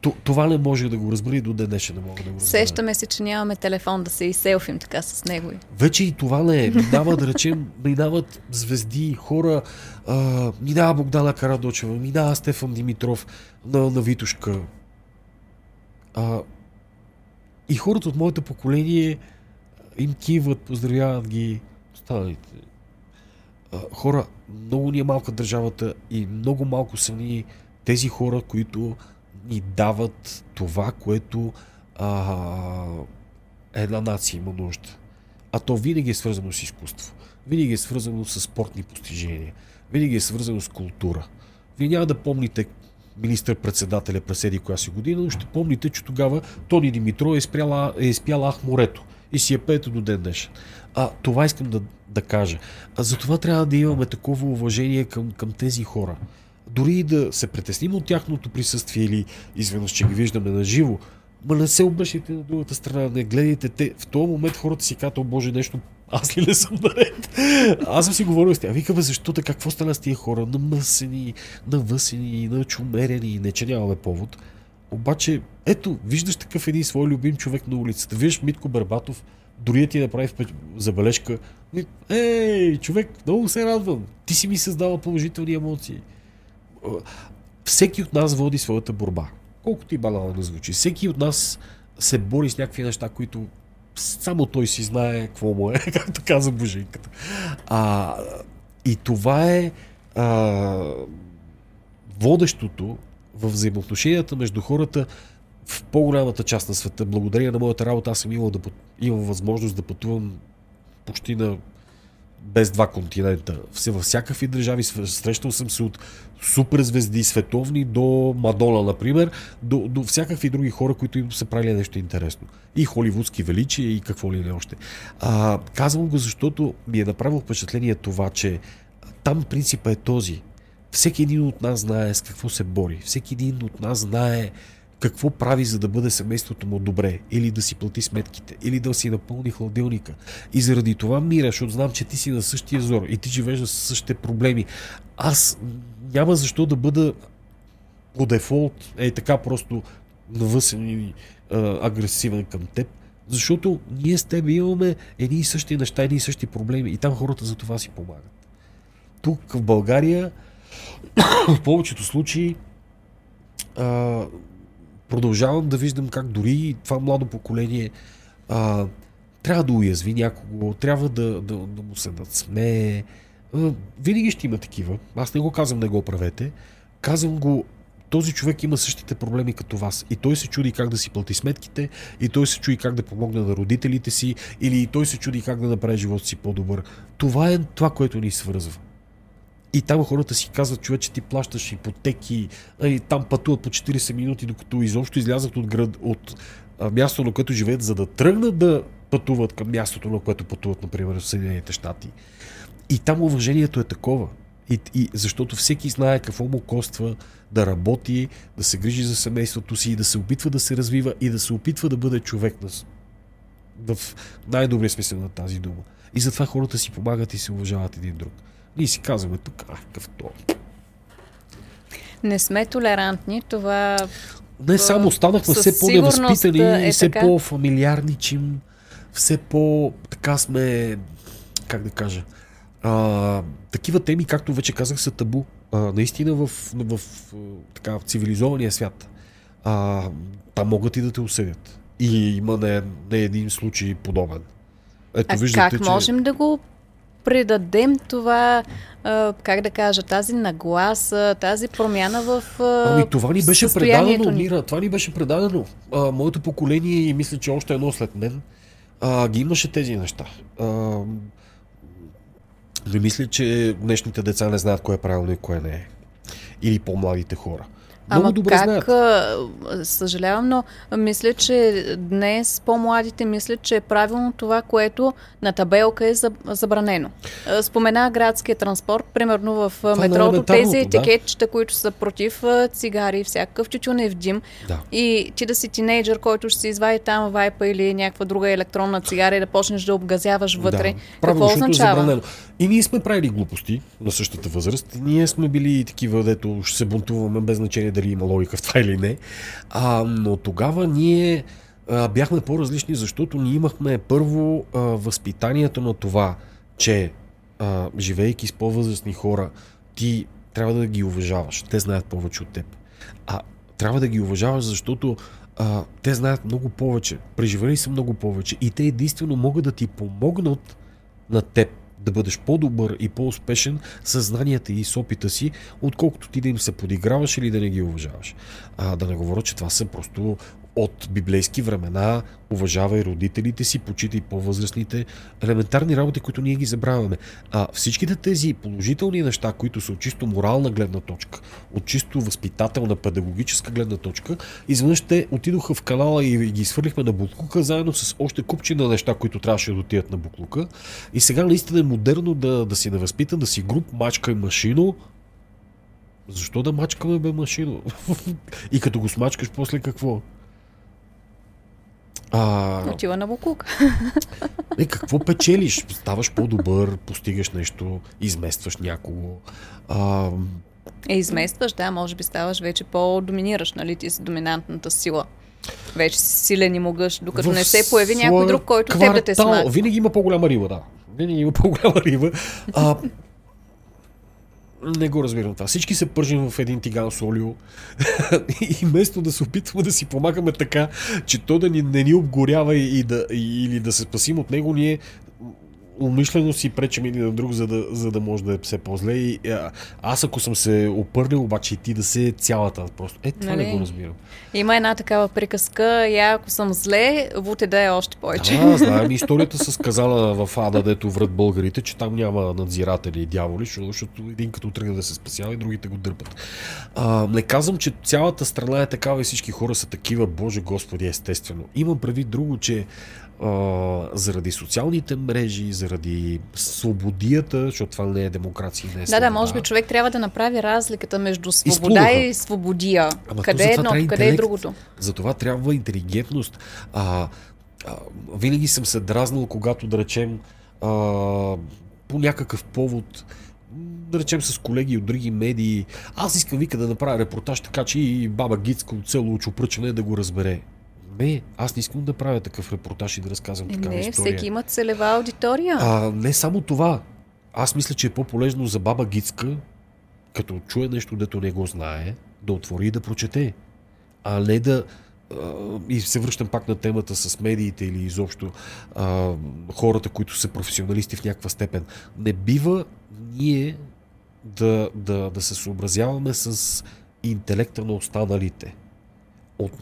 това не може да го разбери до ден днешен не мога да го разбера. Сещаме се, че нямаме телефон да се изселфим така с него. Вече и това не е. Минава, да речем, минават звезди, хора, а, минава Богдана Карадочева, минава Стефан Димитров на, на Витушка. А, и хората от моето поколение им киват, поздравяват ги останалите. Хора, много ни е малка държавата и много малко са ни тези хора, които ни дават това, което а, една нация има нужда. А то винаги е свързано с изкуство. Винаги е свързано с спортни постижения. Винаги е свързано с култура. Вие няма да помните министър-председателя през еди коя си година, но ще помните, че тогава Тони Димитро е, спряла, е изпял Ах морето и си е пеето до ден днешен. А това искам да, да кажа. А затова трябва да имаме такова уважение към, към тези хора дори и да се притесним от тяхното присъствие или изведнъж, че ги виждаме на живо, ма не се обръщайте на другата страна, не гледайте те. В този момент хората си казват, Боже, нещо, аз ли не съм наред? Аз съм си говорил с тях. Викаме, защо така, какво стана с тия хора? Намъсени, навъсени, начумерени, не че нямаме повод. Обаче, ето, виждаш такъв един свой любим човек на улицата. Виждаш Митко Барбатов, дори ти направи забележка. Ей, човек, много се радвам. Ти си ми създава положителни емоции всеки от нас води своята борба. Колкото и банално да звучи. Всеки от нас се бори с някакви неща, които само той си знае какво му е, както каза Божинката. А, и това е а, водещото в взаимоотношенията между хората в по-голямата част на света. Благодарение на моята работа аз съм имал, да, имал възможност да пътувам почти на без два континента. Във всякакви държави срещал съм се от суперзвезди световни до Мадона, например, до, до всякакви други хора, които им са правили нещо интересно. И холивудски величия, и какво ли не още. А, казвам го, защото ми е направило впечатление това, че там принципа е този. Всеки един от нас знае с какво се бори. Всеки един от нас знае какво прави, за да бъде семейството му добре, или да си плати сметките, или да си напълни хладилника. И заради това мира, защото знам, че ти си на същия зор и ти живееш с същите проблеми. Аз няма защо да бъда по дефолт, е така просто навъсен и агресивен към теб, защото ние с теб имаме едни и същи неща, едни и същи проблеми и там хората за това си помагат. Тук в България в повечето случаи продължавам да виждам как дори това младо поколение а, трябва да уязви някого, трябва да, да, да му се надсмее. Винаги ще има такива. Аз не го казвам, не го правете. Казвам го, този човек има същите проблеми като вас. И той се чуди как да си плати сметките, и той се чуди как да помогне на родителите си, или той се чуди как да направи живота си по-добър. Това е това, което ни свързва. И там хората си казват, човек, че ти плащаш ипотеки, и там пътуват по 40 минути, докато изобщо излязат от, град, от място, на което живеят, за да тръгнат да пътуват към мястото, на което пътуват, например, в Съединените щати. И там уважението е такова. И, и защото всеки знае какво му коства да работи, да се грижи за семейството си, да се опитва да се развива и да се опитва да бъде човек на, в най-добрия смисъл на тази дума. И затова хората си помагат и се уважават един друг. Ние си казваме тук, а, какъв то. Не сме толерантни, това... Не само станахме все по-невъзпитани, е все така. по-фамилиарничим, все по... така сме... как да кажа... А, такива теми, както вече казах, са табу. А, наистина в, в, в, така, в цивилизования свят. А, там могат и да те осъдят. И има не, не един случай подобен. Ето, а виждате, как че... можем да го предадем това, а, как да кажа, тази нагласа, тази промяна в а, Ами това ни беше предадено, ни. Мира, това ни беше предадено. А, моето поколение и мисля, че още едно след мен, а, ги имаше тези неща. А, не мисля, че днешните деца не знаят кое е правилно и кое не е. Или по-младите хора. Много Ама добре как, знаят. съжалявам, но мисля, че днес по-младите мислят, че е правилно това, което на табелка е забранено. Спомена градския транспорт, примерно в това е метрото, тези етикетчета, да. които са против цигари, всякакъв тютюнев дим. Да. И ти да си тинейджър, който ще си извади там вайпа или някаква друга електронна цигара и да почнеш да обгазяваш вътре. Да. Какво означава? Е забранено. И ние сме правили глупости на същата възраст. Ние сме били такива, дето ще се бунтуваме без значение дали има логика в това или не. А, но тогава ние а, бяхме по-различни, защото ние имахме първо а, възпитанието на това, че а, живейки с по-възрастни хора, ти трябва да ги уважаваш. Те знаят повече от теб. А трябва да ги уважаваш, защото а, те знаят много повече, преживели са много повече и те единствено могат да ти помогнат на теб да бъдеш по-добър и по-успешен с знанията и с опита си, отколкото ти да им се подиграваш или да не ги уважаваш. А, да не говоря, че това са просто от библейски времена, уважавай родителите си, почитай по-възрастните, елементарни работи, които ние ги забравяме. А всичките тези положителни неща, които са от чисто морална гледна точка, от чисто възпитателна, педагогическа гледна точка, изведнъж те отидоха в канала и ги свърлихме на буклука, заедно с още купчина неща, които трябваше да отидат на буклука. И сега наистина е модерно да, да си невъзпитан, да си груп, мачка и машино, защо да мачкаме бе машино? и като го смачкаш, после какво? А... Отива на буклук. Е, какво печелиш? Ставаш по-добър, постигаш нещо, изместваш някого. А... Е, изместваш, да, може би ставаш вече по-доминираш, нали, ти си доминантната сила. Вече си силен и могъщ, докато в не се появи някой друг, който квартал, да те смачка. Винаги има по-голяма риба, да. Винаги има по-голяма риба. А, не го разбирам това. Всички се пържим в един тиган с олио и вместо да се опитваме да си помагаме така, че то да ни, не ни обгорява и да, или да се спасим от него, ние умишлено си пречим един на друг, за да, за да може да е все по-зле. И, а, аз ако съм се опърлил, обаче и ти да се цялата. Просто. Е, това нали? не го разбирам. Има една такава приказка. Я ако съм зле, вуте да е още повече. Да, знаем. Историята с казала в Ада, дето врат българите, че там няма надзиратели и дяволи, защото един като тръгне да се спасява и другите го дърпат. А, не казвам, че цялата страна е такава и всички хора са такива, Боже Господи, естествено. Имам прави друго, че заради социалните мрежи, заради свободията, защото това не е демокрация. Не е да, да, може би човек трябва да направи разликата между свобода и, и свободия. Ама къде е едното, къде е другото? За това трябва интелигентност. А, а, винаги съм се дразнал, когато да речем а, по някакъв повод да речем с колеги от други медии, аз искам вика да направя репортаж така, че и баба Гицка от село Чупръчане да го разбере. Не, аз не искам да правя такъв репортаж и да разказвам такава не, история. всеки има целева аудитория. А, не само това. Аз мисля, че е по-полезно за баба Гицка, като чуе нещо, дето не го знае, да отвори и да прочете. А не да... И се връщам пак на темата с медиите или изобщо а, хората, които са професионалисти в някаква степен. Не бива ние да, да, да се съобразяваме с интелекта на останалите. От,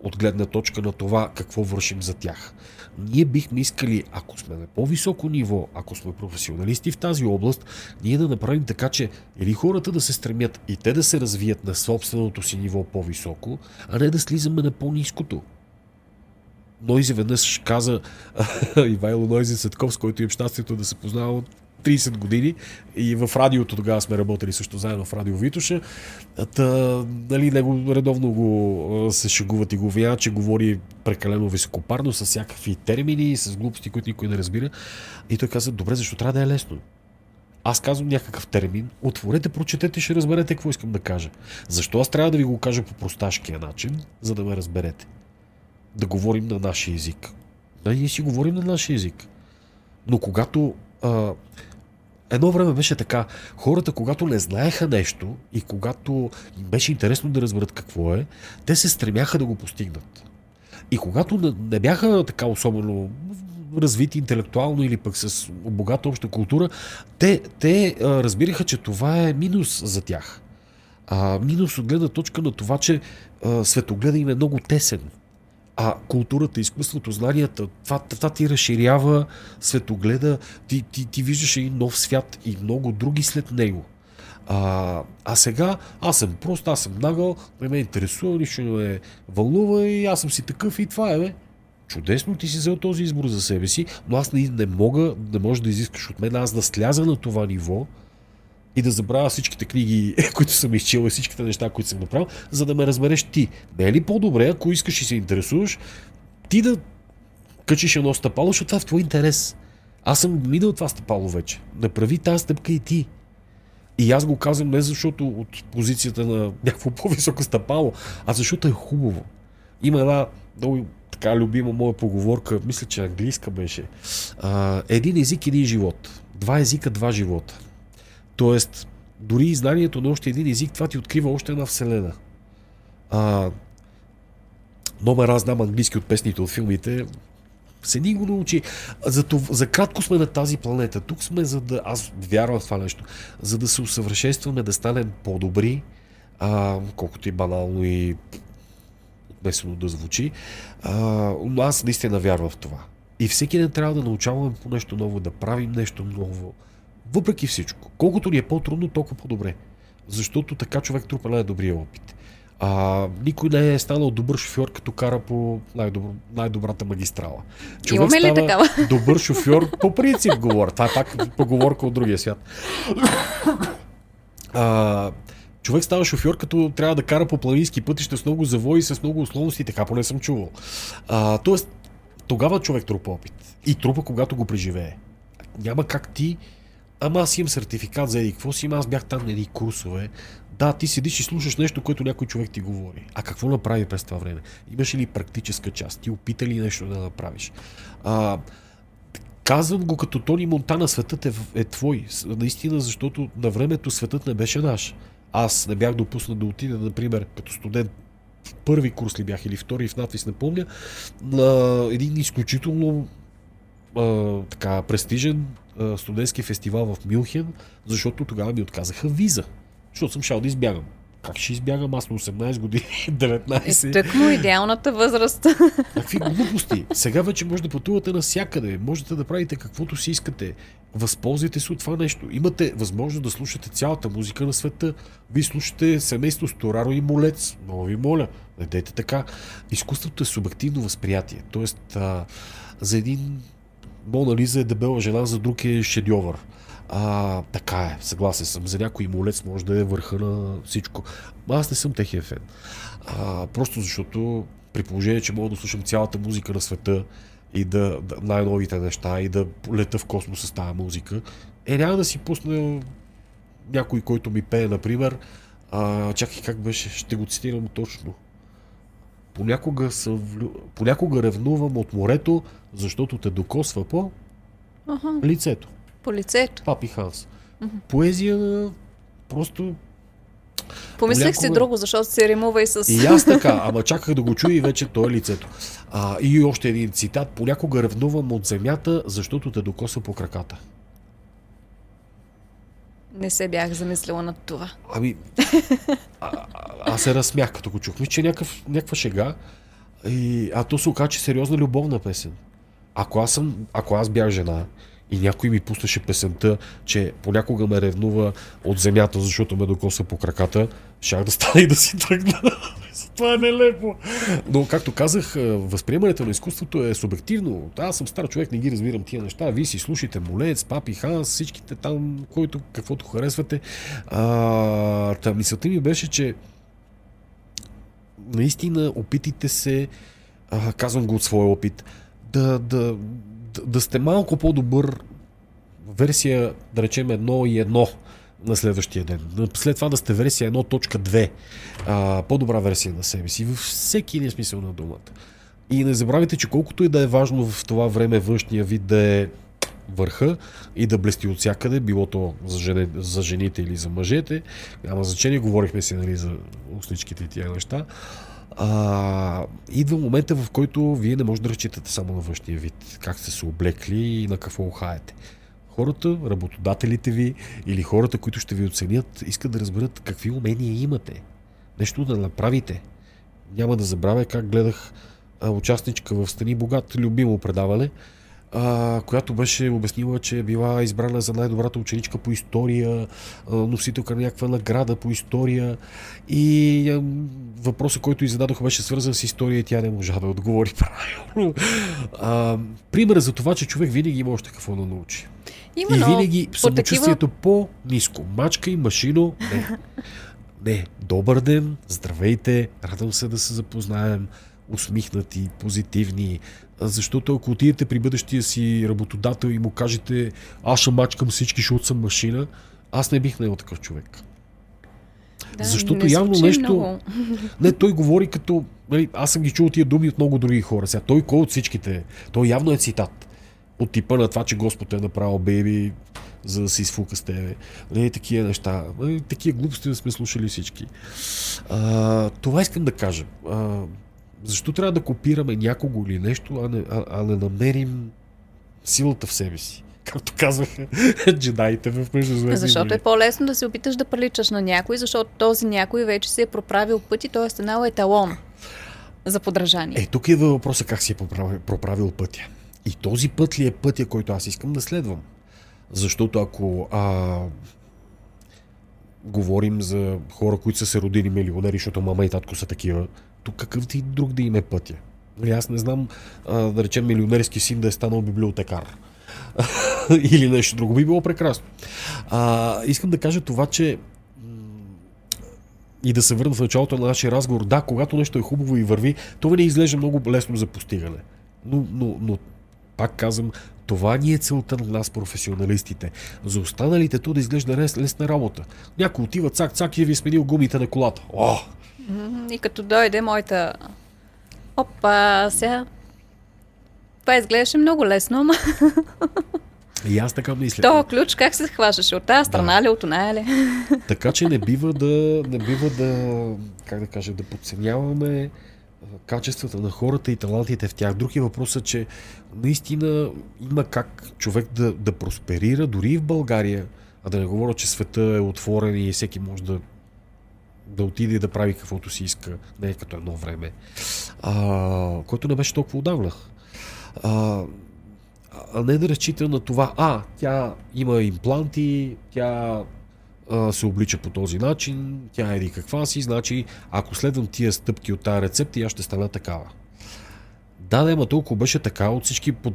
от гледна точка на това какво вършим за тях. Ние бихме искали, ако сме на по-високо ниво, ако сме професионалисти в тази област, ние да направим така, че или хората да се стремят и те да се развият на собственото си ниво по-високо, а не да слизаме на по-низкото. Нойзи веднъж каза Ивайло Нойзи Светков, с който имам щастието да се познава от 30 години и в радиото тогава сме работили също заедно в радио Витоша. Та, нали, него редовно го се шегуват и го вия, че говори прекалено високопарно с всякакви термини, с глупости, които никой не разбира. И той каза, добре, защо трябва да е лесно? Аз казвам някакъв термин, отворете, прочетете, ще разберете какво искам да кажа. Защо аз трябва да ви го кажа по просташкия начин, за да ме разберете? Да говорим на нашия език. Да, ние си говорим на нашия език. Но когато а, Едно време беше така. Хората, когато не знаеха нещо и когато им беше интересно да разберат какво е, те се стремяха да го постигнат. И когато не бяха така особено развити интелектуално или пък с богата обща култура, те, те разбираха, че това е минус за тях. А, минус от гледна точка на това, че а, светогледа им е много тесен. А културата, изкуството, знанията, това, това ти разширява светогледа, ти, ти, ти виждаш един нов свят и много други след него. А, а сега аз съм прост, аз съм нагъл, не ме интересува, нищо не ме вълнува и аз съм си такъв и това е, бе. Чудесно ти си взел този избор за себе си, но аз не, не мога, не можеш да изискаш от мен аз да сляза на това ниво, и да забравя всичките книги, които съм изчел и всичките неща, които съм направил, за да ме разбереш ти. Не е ли по-добре, ако искаш и се интересуваш, ти да качиш едно стъпало, защото това е в твой интерес. Аз съм минал това стъпало вече. Направи тази стъпка и ти. И аз го казвам не защото от позицията на някакво по-високо стъпало, а защото е хубаво. Има една много така любима моя поговорка, мисля, че английска беше. А, един език, един живот. Два езика, два живота. Тоест, дори и знанието на още един език, това ти открива още една вселена. А, номер аз знам английски от песните от филмите, се ни го научи. За, това, за кратко сме на тази планета. Тук сме за да... Аз вярвам в това нещо. За да се усъвършенстваме, да станем по-добри, а, колкото и банално и отнесено да звучи. А, аз наистина вярвам в това. И всеки ден трябва да научаваме по нещо ново, да правим нещо ново. Въпреки всичко. Колкото ни е по-трудно, толкова по-добре. Защото така човек трупа най-добрия опит. А, никой не е станал добър шофьор, като кара по най-добър, най-добрата магистрала. Човек Имаме ли такава? Добър шофьор, по принцип говоря. Това е пак поговорка от другия свят. А, човек става шофьор, като трябва да кара по планински пътища с много завои, с много условности, така поне съм чувал. А, тоест, тогава човек трупа опит. И трупа, когато го преживее. Няма как ти Ама аз имам сертификат за еди си, аз бях там на едни курсове, да, ти седиш и слушаш нещо, което някой човек ти говори. А какво направи през това време? Имаш ли практическа част? Ти опита ли нещо да направиш? А, казвам го като Тони Монтана, светът е, е твой. Наистина, защото на времето светът не беше наш. Аз не бях допуснат да отида, например, като студент първи курс ли бях или втори в надвис, не помня, на един изключително а, така престижен студентски фестивал в Мюнхен, защото тогава ми отказаха виза защото съм шал да избягам. Как ще избягам аз на 18 години, 19? Е, тъкмо идеалната възраст. Какви глупости. Сега вече може да пътувате навсякъде. Можете да правите каквото си искате. Възползвайте се от това нещо. Имате възможност да слушате цялата музика на света. Вие слушате семейство Стораро и Молец. Много ви моля, не дейте така. Изкуството е субективно възприятие. Тоест, а, за един Мона Лиза е дебела жена, за друг е шедьовър. А, така е, съгласен съм. За някой молец може да е върха на всичко. Аз не съм техния фен. А, просто защото при положение, че мога да слушам цялата музика на света и да, да най-новите неща и да лета в космоса с тази музика, е няма да си пусна някой, който ми пее, например. А, чакай как беше, ще го цитирам точно. Понякога, съм. Понякога ревнувам от морето, защото те докосва по ага. лицето. По лицето. Папи Ханс. Mm-hmm. Поезия просто Помислих Понякога... си друго, защото се римува и с... И аз така, ама чаках да го чуя и вече той е лицето. А, и още един цитат. Понякога ревнувам от земята, защото те докосва по краката. Не се бях замислила над това. Ами, а, а, аз се разсмях, като го чух. Мисля, че е някакъв, някаква шега. И, а то се оказа, е сериозна любовна песен. Ако аз, съм, ако аз бях жена и някой ми пуснаше песента, че понякога ме ревнува от земята, защото ме докоса по краката, щях да стане и да си тръгна. Това е нелепо. Но, както казах, възприемането на изкуството е субективно. Аз съм стар човек, не ги разбирам тия неща. Вие си слушайте Молец, Папи, Ханс, всичките там, който, каквото харесвате. А, та мисълта ми беше, че наистина опитите се, а, казвам го от своя опит, да, да, да сте малко по-добър версия, да речем едно и едно на следващия ден. След това да сте версия 1.2, по-добра версия на себе си, във всеки един смисъл на думата. И не забравяйте, че колкото и да е важно в това време външния вид да е върха и да блести от всякъде, било то за, жене, за жените или за мъжете. Няма значение, говорихме си нали, за устничките и тия неща а, идва момента, в който вие не може да разчитате само на външния вид, как сте се облекли и на какво ухаете. Хората, работодателите ви или хората, които ще ви оценят, искат да разберат какви умения имате. Нещо да направите. Няма да забравя как гледах участничка в Стани Богат, любимо предаване, а, която беше обяснила, че е била избрана за най-добрата ученичка по история, а, носителка на някаква награда по история и а, въпросът, който и зададох беше свързан с история и тя не можа да отговори правилно. А, пример за това, че човек винаги има още какво да научи. Именно, и винаги самочувствието такива... по-низко. Мачка и машино, не. Не, добър ден, здравейте, радвам се да се запознаем, усмихнати, позитивни, защото ако отидете при бъдещия си работодател и му кажете аз ще мачкам всички, защото съм машина, Аз не бих наел такъв човек. Да, Защото не явно нещо- Много. Не, той говори като... Нали, аз съм ги чул тия думи от много други хора. Сега той кой от всичките? Той явно е цитат. От типа на това, че Господ е направил бейби, за да се изфука с тебе. Нали, такива неща. Нали, такива глупости да сме слушали всички. А, това искам да кажа. А, защо трябва да копираме някого или нещо, а не, а, а не намерим силата в себе си? Както казваха джедаите в Междузвездни Защото е по-лесно да се опиташ да приличаш на някой, защото този някой вече си е проправил път и той е станал еталон за подражание. Е, тук е въпроса как си е проправил, проправил пътя. И този път ли е пътя, който аз искам да следвам? Защото ако а, говорим за хора, които са се родили милионери, защото мама и татко са такива, тук какъв ти друг да им е пътя? Аз не знам, а, да речем, милионерски син да е станал библиотекар. Или нещо друго. Би било прекрасно. А, искам да кажа това, че и да се върна в началото на нашия разговор. Да, когато нещо е хубаво и върви, това не изглежда много лесно за постигане. Но, но, но пак казвам, това ни е целта на нас, професионалистите. За останалите то да изглежда лес, лесна работа. Някой отива цак-цак и ви е сменил гумите на колата. О, И като дойде моята... Опа, сега... Това изглеждаше много лесно, ама и аз така мисля. то ключ как се хващаше? От тази страна ли, от оная ли? Така че не бива да, не бива да, как да кажа, да подценяваме качествата на хората и талантите в тях. Друг е въпросът, че наистина има как човек да, да просперира, дори и в България, а да не говоря, че света е отворен и всеки може да, да отиде и да прави каквото си иска, не е като едно време, а, което не беше толкова отдавна. А, а не да разчита на това, а, тя има импланти, тя се облича по този начин, тя еди каква си, значи ако следвам тия стъпки от тази рецепта, аз ще стана такава. Да, да, ама толкова беше така, от всички под...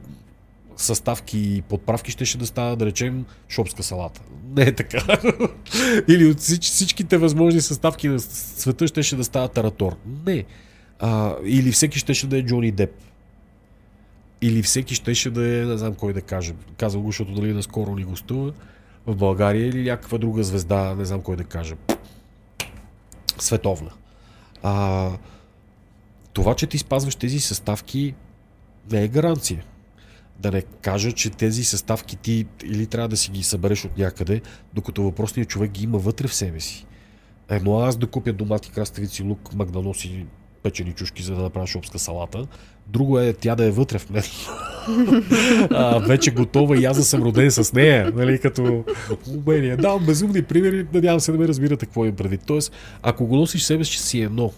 съставки и подправки ще, ще да става, да речем, шопска салата. Не е така. Или от всич, всичките възможни съставки на света ще, ще да става таратор. Не. А, или всеки ще, ще да е Джони Деп. Или всеки щеше да е, не знам кой да каже. Казвам го, защото дали наскоро ни гостува в България или някаква друга звезда, не знам кой да каже. Световна. А, това, че ти спазваш тези съставки, не е гаранция. Да не кажа, че тези съставки ти или трябва да си ги събереш от някъде, докато въпросният човек ги има вътре в себе си. Едно аз да купя домати, краставици, лук, магданоси, печени чушки, за да направя шопска салата. Друго е тя да е вътре в мен. а, вече готова и аз да съм роден с нея, нали, като умение. Давам безумни примери, надявам се да ме разбирате какво им предвид. Тоест, ако го носиш себе си, си едно.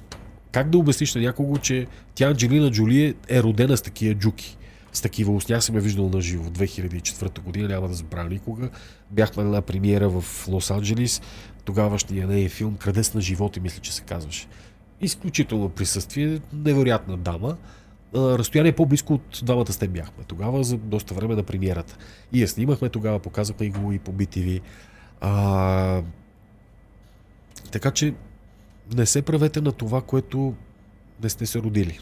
Как да обясниш на някого, че тя Анджелина Джоли е родена с такива джуки? С такива устня съм я виждал на живо в 2004 година, няма да забравя никога. Бяхме на една премиера в Лос-Анджелис, тогавашния нея филм Крадес на живота, мисля, че се казваше. Изключително присъствие, невероятна дама. Разстояние по-близко от двамата сте бяхме тогава за доста време на премиерата. И я снимахме тогава, показахме го и по BTV. А, така че не се правете на това, което не сте се родили.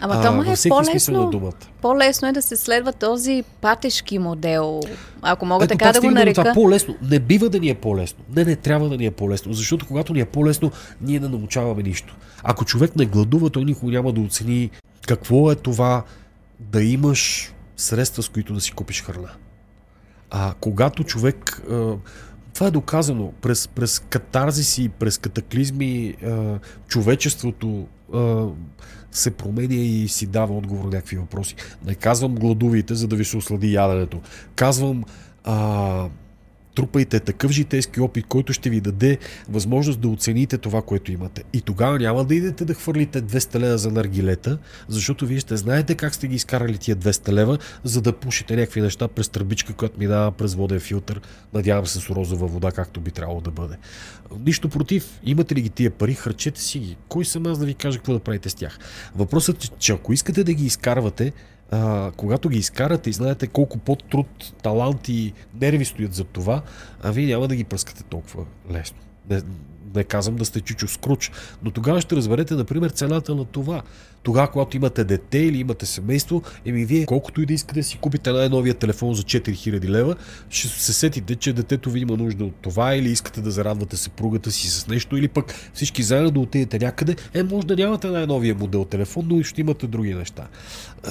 Ама то май е по-лесно. думата. По-лесно е да се следва този патешки модел, ако мога Ето, така да го до това. нарека. По-лесно. Не бива да ни е по-лесно. Не, не трябва да ни е по-лесно. Защото когато ни е по-лесно, ние не научаваме нищо. Ако човек не гладува, той никога няма да оцени какво е това да имаш средства, с които да си купиш храна. А когато човек. Това е доказано. През, през катарзиси, през катаклизми, а, човечеството а, се променя и си дава отговор на някакви въпроси. Не казвам гладувайте, за да ви се ослади яденето. Казвам а, трупайте такъв житейски опит, който ще ви даде възможност да оцените това, което имате. И тогава няма да идете да хвърлите 200 лева за наргилета, защото вие ще знаете как сте ги изкарали тия 200 лева, за да пушите някакви неща през тръбичка, която минава през воден филтър, надявам се с розова вода, както би трябвало да бъде. Нищо против. Имате ли ги тия пари, харчете си ги. Кой съм аз да ви кажа какво да правите с тях? Въпросът е, че ако искате да ги изкарвате, а, когато ги изкарате и знаете колко по-труд, талант и нерви стоят за това, а вие няма да ги пръскате толкова лесно. Не, Не казвам да сте чучо скруч, но тогава ще разберете, например, цената на това. Тогава, когато имате дете или имате семейство, еми вие колкото и да искате да си купите най-новия телефон за 4000 лева, ще се сетите, че детето ви има нужда от това или искате да зарадвате съпругата си с нещо или пък всички заедно да отидете някъде. Е, може да нямате най-новия модел телефон, но ще имате други неща.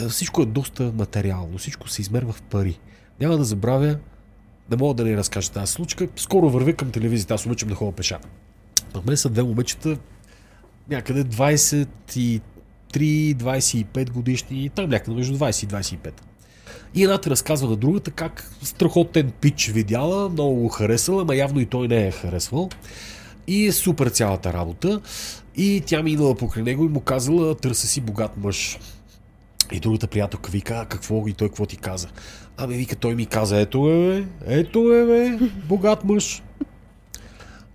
Всичко е доста материално, всичко се измерва в пари. Няма да забравя, не мога да ни разкажа тази случка. Скоро вървя към телевизията, аз обичам да ходя пеша. На мен са две момичета, някъде 23-25 годишни, там някъде между 20 и 25. И едната разказва на другата как страхотен пич видяла, много го харесала, ама явно и той не е харесвал. И е супер цялата работа. И тя минала покрай него и му казала, търся си богат мъж. И другата приятелка вика, какво и той какво ти каза? Ами вика, той ми каза, ето е, ето е, бе, богат мъж.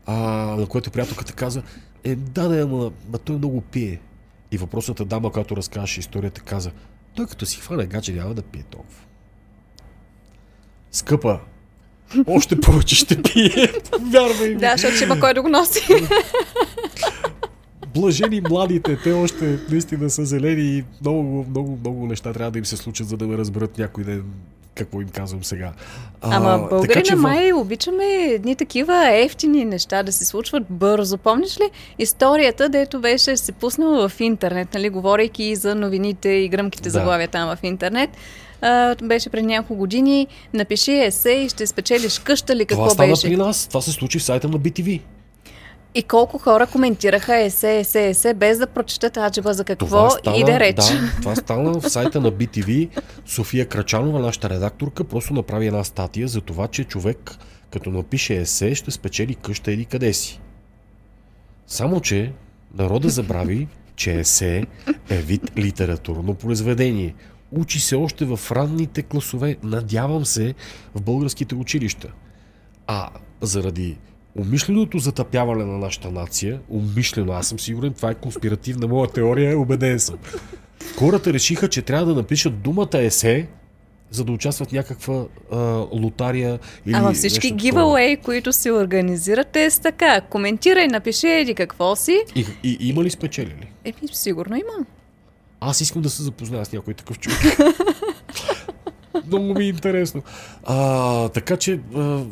А, на което приятелката каза, е, да, да, ама, ма той много пие. И въпросната дама, която разказваше историята, каза, той като си хване гадже, няма да пие толкова. Скъпа, още повече ще пие. Вярвай ми. Да, защото ще има кой да го носи. Блажени младите, те още наистина са зелени и много, много, много неща трябва да им се случат, за да ме разберат някой ден какво им казвам сега. А, Ама българина така, че... май обичаме едни такива ефтини неща да се случват бързо. Помниш ли историята, дето беше се пуснала в интернет, нали, говорейки и за новините и гръмките да. заглавия там в интернет? а, беше пред няколко години, напиши есе и ще спечелиш къща ли, какво Това стана беше? при нас, това се случи в сайта на BTV. И колко хора коментираха есе, есе, есе, без да прочетат аджеба за какво стана, и да реч. Да, това стана в сайта на BTV. София Крачанова, нашата редакторка, просто направи една статия за това, че човек, като напише есе, ще спечели къща или къде си. Само, че народа забрави, че есе е вид литературно произведение. Учи се още в ранните класове, надявам се, в българските училища. А заради умишленото затъпяване на нашата нация, умишлено, аз съм сигурен, това е конспиративна моя теория, убеден съм. Хората решиха, че трябва да напишат думата есе, за да участват в някаква а, лотария или Ама всички giveaway, които се организирате с така. Коментирай, напиши еди какво си. И, и, и има ли спечелили? Еми, сигурно има. Аз искам да се запозная с някой такъв човек. Много ми е интересно. А, така че а,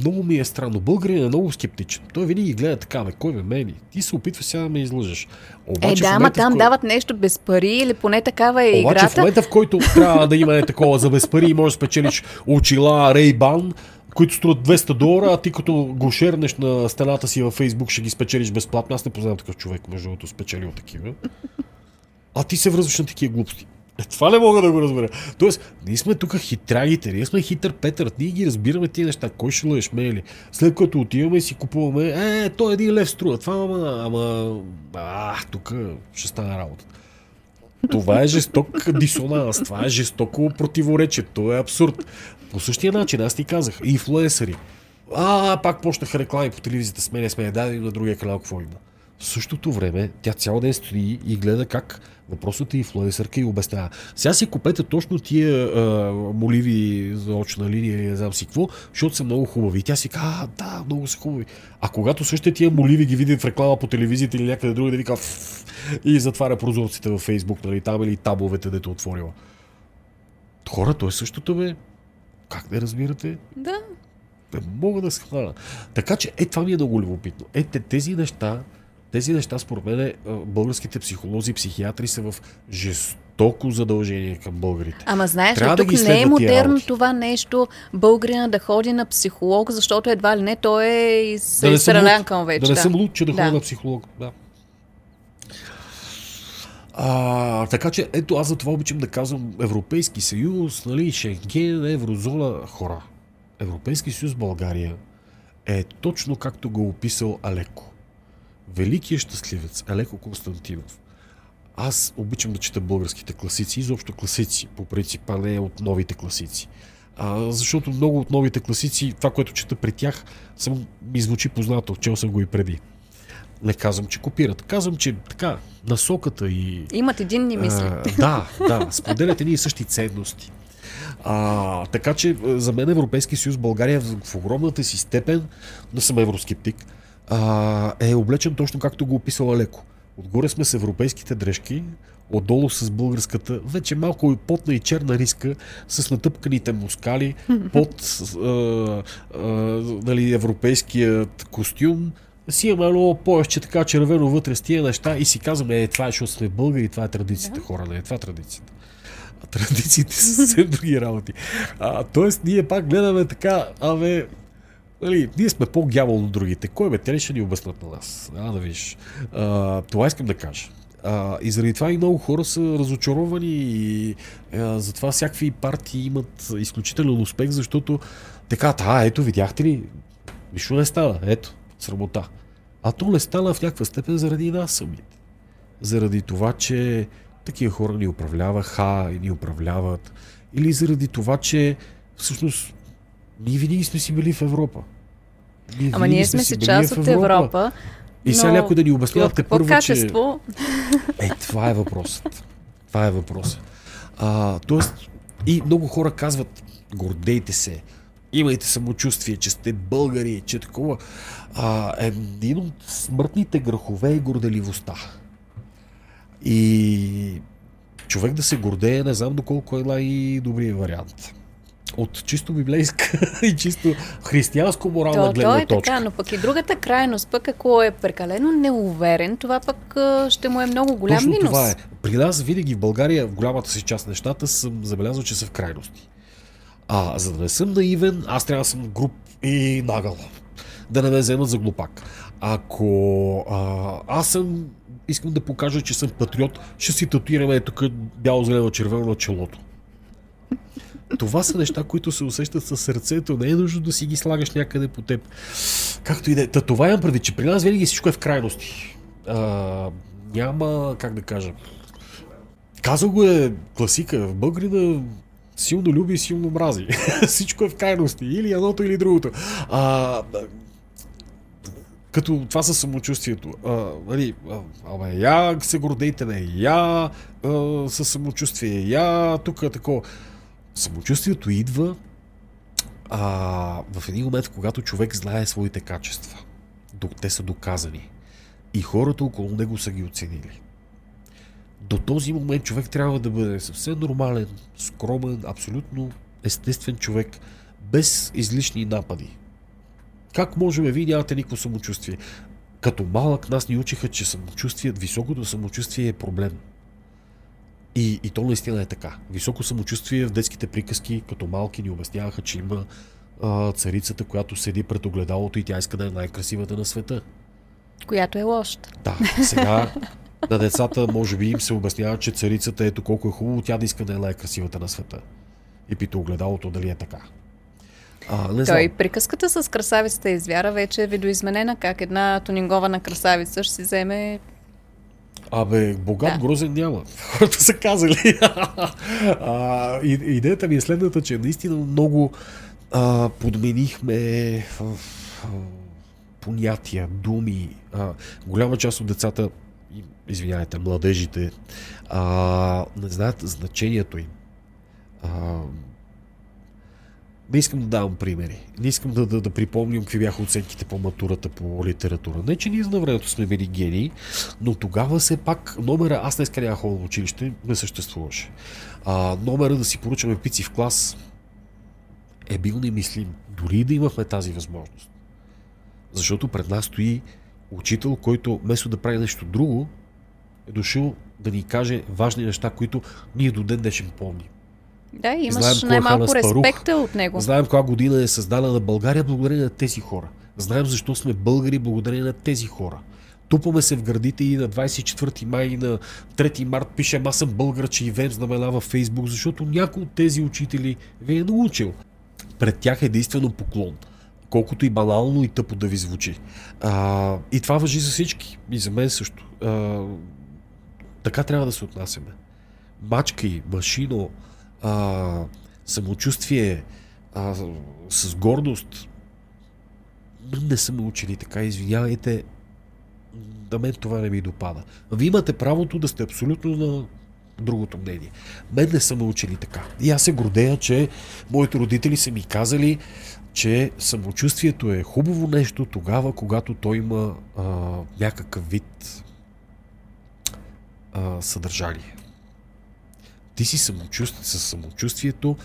много ми е странно. Българин е много скептичен. Той винаги гледа така, бе, кой ме мени? Ти се опитва сега да ме излъжеш. Обаче, е, да, ама там кой... дават нещо без пари или поне такава е Обаче, играта. Обаче в момента, в който трябва да има такова за без пари и можеш да спечелиш очила Рейбан, които струват 200 долара, а ти като го шернеш на стената си във Фейсбук ще ги спечелиш безплатно. Аз не познавам такъв човек, между другото, спечелил такива. А ти се връзваш на такива глупости. Е, това не мога да го разбера. Тоест, ние сме тук хитрагите, ние сме хитър Петър, ние ги разбираме тия неща. Кой ще лъеш ме ли? След като отиваме и си купуваме, е, той е един лев струва. Това, ама, ама, а, тук ще стане работа. Това е жесток дисонанс, това е жестоко противоречие, това е абсурд. По същия начин, аз ти казах, инфлуенсъри. А, пак почнаха реклами по телевизията, сменя, сменя, дай на другия канал какво има. В същото време тя цял ден стои и гледа как въпросът е инфлуенсърка и обяснява. Сега си купете точно тия а, моливи за очна линия или не знам си какво, защото са много хубави. И тя си казва, а, да, много са хубави. А когато същите тия моливи ги видят в реклама по телевизията или някъде друга, да вика и затваря прозорците във Фейсбук, нали, там или табловете, дето отворила. Хората е същото, бе. Как не разбирате? Да. Не мога да се хвана. Така че, е, това ми е много любопитно. Е, тези неща тези неща, според мен, българските психолози и психиатри са в жестоко задължение към българите. Ама знаеш ли, тук да не е модерно това нещо българина да ходи на психолог, защото едва ли не той е изстрелян да към вече. Да не съм луд, че да, да. ходя на психолог. Да. А, така че, ето аз за това обичам да казвам Европейски съюз, нали, Шенген, еврозона, хора. Европейски съюз България е точно както го описал Алеко. Великият щастливец Алеко Константинов. Аз обичам да чета българските класици, изобщо класици, по принцип, а не от новите класици. А, защото много от новите класици, това, което чета при тях, съм, ми звучи познато, чел съм го и преди. Не казвам, че копират. Казвам, че така, насоката и... Имат единни мисли. А, да, да, споделят едни и същи ценности. А, така че за мен Европейски съюз България в огромната си степен, да съм евроскептик, а, е облечен точно както го описала леко. Отгоре сме с европейските дрежки, отдолу с българската, вече малко и потна и черна риска, с натъпканите мускали, под а, а, нали, европейският костюм, си имаме едно повече така червено вътре с тия неща и си казваме, е, това е, защото сме българи, това е традицията, хора, не е това е традицията. Традициите са съвсем други работи. А, тоест, ние пак гледаме така, абе, Нали, ние сме по-гявол от другите. Кой бе, те ли ще ни обяснат на нас? А, да видиш. А, това искам да кажа. А, и заради това и много хора са разочаровани и а, затова всякакви партии имат изключителен успех, защото така, а, ето, видяхте ли, нищо не става, ето, срамота. А то не стана в някаква степен заради нас самите. Заради това, че такива хора ни управляваха и ни управляват. Или заради това, че всъщност ние винаги сме си били в Европа. Ние Ама ние сме си част от Европа. Европа и сега някой да ни обяснявате първо, качество? че... Е, това е въпросът. Това е въпросът. А, тоест, и много хора казват, гордейте се, имайте самочувствие, че сте българи, че такова. А, един от смъртните грехове е горделивостта. И човек да се гордее, не знам доколко е най-добрият вариант от чисто библейска и чисто християнско морална то, гледна то е точка. така, но пък и другата крайност, пък ако е прекалено неуверен, това пък ще му е много голям Точно минус. това е. При нас винаги в България, в голямата си част нещата, съм забелязал, че са в крайности. А за да не съм наивен, аз трябва да съм груп и нагъл. Да не ме вземат за глупак. Ако а, аз съм, искам да покажа, че съм патриот, ще си татуираме тук бяло, зелено, червено на челото. Това са неща, които се усещат със сърцето. Не е нужно да си ги слагаш някъде по теб. Както и да е. Та това имам преди, че при нас винаги всичко е в крайности. А, няма, как да кажа. Казал го е класика. В Българина силно люби и силно мрази. Всичко е в крайности. Или едното, или другото. А, като това със самочувствието. А, нали, абе, я се гордейте, не, я а, със самочувствие, я тук такова. Самочувствието идва а, в един момент, когато човек знае своите качества. Те са доказани. И хората около него са ги оценили. До този момент човек трябва да бъде съвсем нормален, скромен, абсолютно естествен човек, без излишни напади. Как можем, вие нямате никакво самочувствие? Като малък нас ни учиха, че самочувствие, високото самочувствие е проблем. И, и то наистина е така. Високо самочувствие в детските приказки, като малки ни обясняваха, че има а, царицата, която седи пред огледалото и тя иска да е най-красивата на света. Която е лоша. Да, сега на децата може би им се обяснява, че царицата ето колко е хубаво, тя да иска да е най-красивата на света. И пита огледалото дали е така. А, не Той знам. приказката с красавицата и звяра вече е видоизменена, как една тунингована красавица ще си вземе Абе, богат да. грозен няма. Хората са казали. а, идеята ми е следната, че наистина много а, подменихме а, понятия, думи. А, голяма част от децата, извинявайте, младежите, а, не знаят значението им. А, не искам да давам примери. Не искам да, да, да припомням какви бяха оценките по матурата по литература. Не, че ние на времето сме били гении, но тогава все пак номера, аз днес няма ходя в училище, не съществуваше. А, номера да си поручаме пици в клас е бил немислим. Дори да имахме тази възможност. Защото пред нас стои учител, който вместо да прави нещо друго, е да ни каже важни неща, които ние до ден днешен помним. Да, имаш Знаем най-малко респекта от него. Знаем коя година е създадена на България благодарение на тези хора. Знаем защо сме българи благодарение на тези хора. Тупаме се в градите и на 24 май и на 3 март пишем аз съм българ, че вем знамена във Фейсбук, защото някой от тези учители ви е научил. Пред тях е действено поклон. Колкото и банално и тъпо да ви звучи. А, и това въжи за всички. И за мен също. А, така трябва да се отнасяме. Мачкай, машино, а, самочувствие, а, с гордост. Не съм учили така, извинявайте, на мен това не ми допада. Вие имате правото да сте абсолютно на другото мнение. Мен не са учили така. И аз се гордея, че моите родители са ми казали, че самочувствието е хубаво нещо тогава, когато той има а, някакъв вид а, съдържание. Ти си самочувств... със самочувствието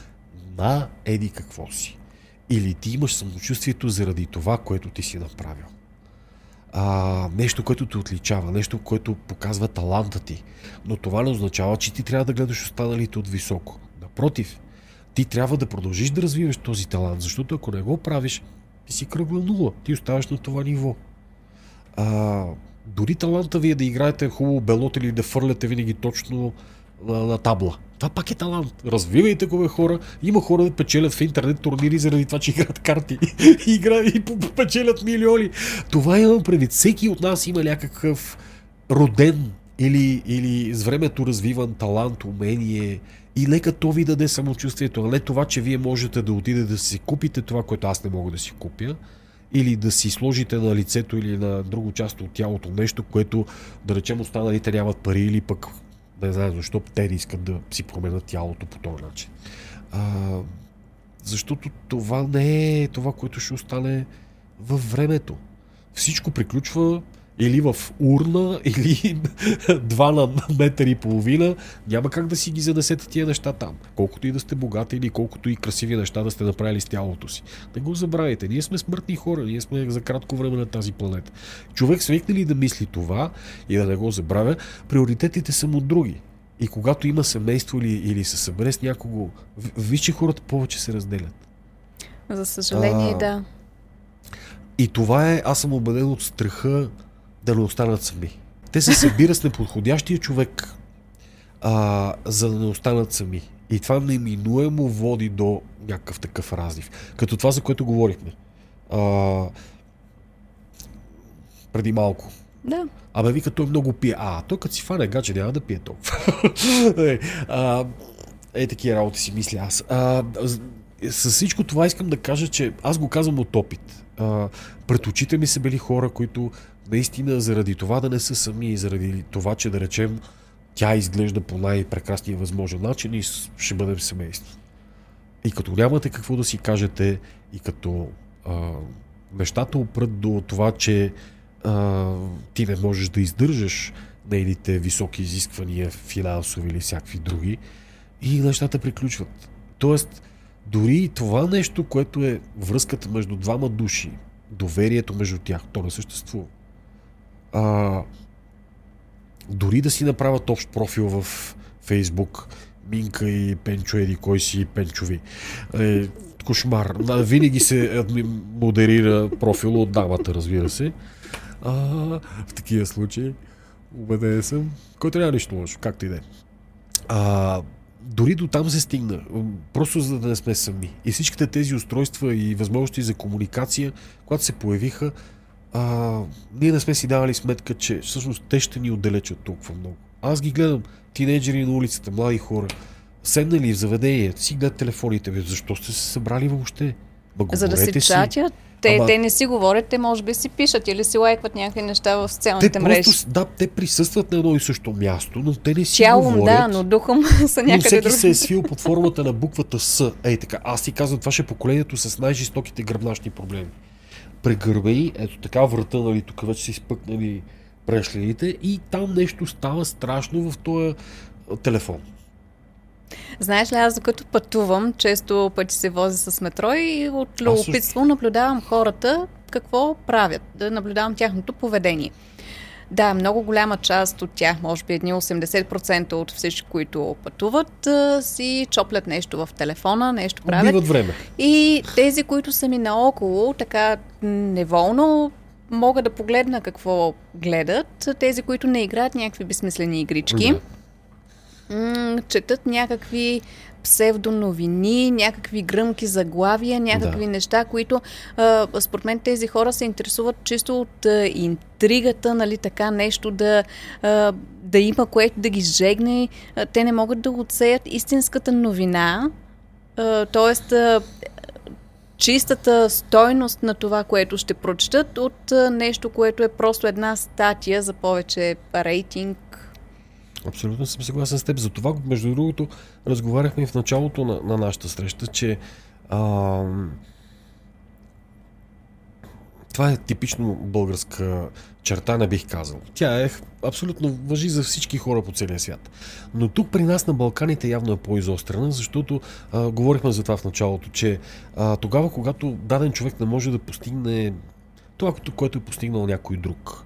на еди какво си. Или ти имаш самочувствието заради това, което ти си направил. А, нещо, което те отличава, нещо, което показва таланта ти. Но това не означава, че ти трябва да гледаш останалите от високо. Напротив, ти трябва да продължиш да развиваш този талант, защото ако не го правиш, ти си кръгла нула. Ти оставаш на това ниво. А, дори таланта ви е да играете хубаво белот или да фърляте винаги точно на, на табла. Това пак е талант. Развивайте го, бе, хора. Има хора да печелят в интернет турнири заради това, че играят карти. и играят и печелят милиони. Това имам предвид. Всеки от нас има някакъв роден или, или с времето развиван талант, умение, и нека то ви даде самочувствието, а не това, че вие можете да отидете да си купите това, което аз не мога да си купя, или да си сложите на лицето или на друго част от тялото нещо, което да речем останалите нямат пари или пък не знам защо те искат да си променят тялото по този начин. А, защото това не е това, което ще остане във времето. Всичко приключва или в урна, или два на метър и половина, няма как да си ги занесете тия неща там. Колкото и да сте богати или колкото и красиви неща да сте направили с тялото си. Не го забравяйте. Ние сме смъртни хора, ние сме за кратко време на тази планета. Човек свикне ли да мисли това и да не го забравя, приоритетите са му други. И когато има семейство или, или се събере с някого, виж, че хората повече се разделят. За съжаление, а, да. И това е, аз съм убеден от страха да не останат сами. Те се събират с неподходящия човек, а, за да не останат сами. И това неминуемо води до някакъв такъв разлив. Като това, за което говорихме. А, преди малко. Да. Абе, вика, той много пие. А, той като си фане гаче, няма да пие толкова. е, а, е, такива работи си мисля аз. А, с всичко това искам да кажа, че аз го казвам от опит. А, пред очите ми са били хора, които наистина заради това да не са сами и заради това, че да речем тя изглежда по най-прекрасния възможен начин и ще бъдем семейство. И като нямате какво да си кажете и като а, нещата опрат до това, че а, ти не можеш да издържаш нейните високи изисквания, финансови или всякакви други, и нещата приключват. Тоест, дори и това нещо, което е връзката между двама души, доверието между тях, то не съществува а, дори да си направят общ профил в Фейсбук, Минка и Пенчо Еди, кой си Пенчови. Е, кошмар. Винаги се модерира профил от дамата, разбира се. А, в такива случаи, убеден съм, който няма нищо лошо, както и да е. Дори до там се стигна, просто за да не сме сами. И всичките тези устройства и възможности за комуникация, когато се появиха, а, ние не сме си давали сметка, че всъщност те ще ни отдалечат толкова много. Аз ги гледам, тинейджери на улицата, млади хора, седнали в заведение, си гледат телефоните, бе, защо сте се събрали въобще? Ба, За да се чатят, те, Ама... те не си говорят, те може би си пишат или си лайкват някакви неща в социалните те мрежи. Просто, да, те присъстват на едно и също място, но те не си Тялом, говорят. да, но духом са някъде но всеки се е свил под формата на буквата С. Ей така, аз ти казвам, това ще е поколението с най-жестоките гръбначни проблеми прегърбени, ето така врата, нали, тук вече са изпъкнали прешлените и там нещо става страшно в този телефон. Знаеш ли, аз докато пътувам, често пъти се возя с метро и от любопитство наблюдавам хората какво правят, да наблюдавам тяхното поведение. Да, много голяма част от тях, може би едни 80% от всички, които пътуват, си чоплят нещо в телефона, нещо правят. Убиват време. И тези, които са ми наоколо, така неволно мога да погледна какво гледат. Тези, които не играят някакви безсмислени игрички, да. четат някакви псевдоновини, някакви гръмки заглавия, някакви да. неща, които а, според мен тези хора се интересуват чисто от а, интригата, нали, така нещо да, а, да има което да ги жегне. А, те не могат да отсеят истинската новина, т.е. чистата стойност на това, което ще прочитат от а, нещо, което е просто една статия за повече рейтинг, Абсолютно съм съгласен с теб. За това, между другото, разговаряхме и в началото на, на нашата среща, че а, това е типично българска черта, не бих казал. Тя е абсолютно въжи за всички хора по целия свят. Но тук при нас на Балканите явно е по-изострена, защото а, говорихме за това в началото, че а, тогава, когато даден човек не може да постигне това, което е постигнал някой друг.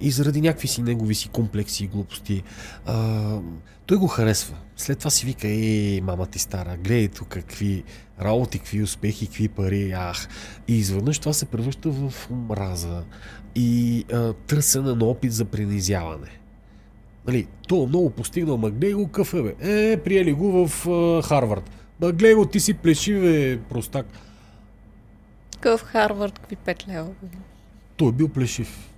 И заради някакви си негови си комплекси и глупости, а, той го харесва. След това си вика, ей, мама ти стара, гледай тук какви работи, какви успехи, какви пари, ах. И изведнъж това се превръща в омраза и а, търсене на опит за принизяване. Нали, то много постигнал, ма гледай го кафе, бе. Е, приели го в а, Харвард. Ма гледай го, ти си плешиве, простак. Какъв Харвард, какви 5 лева? Той е бил плешив.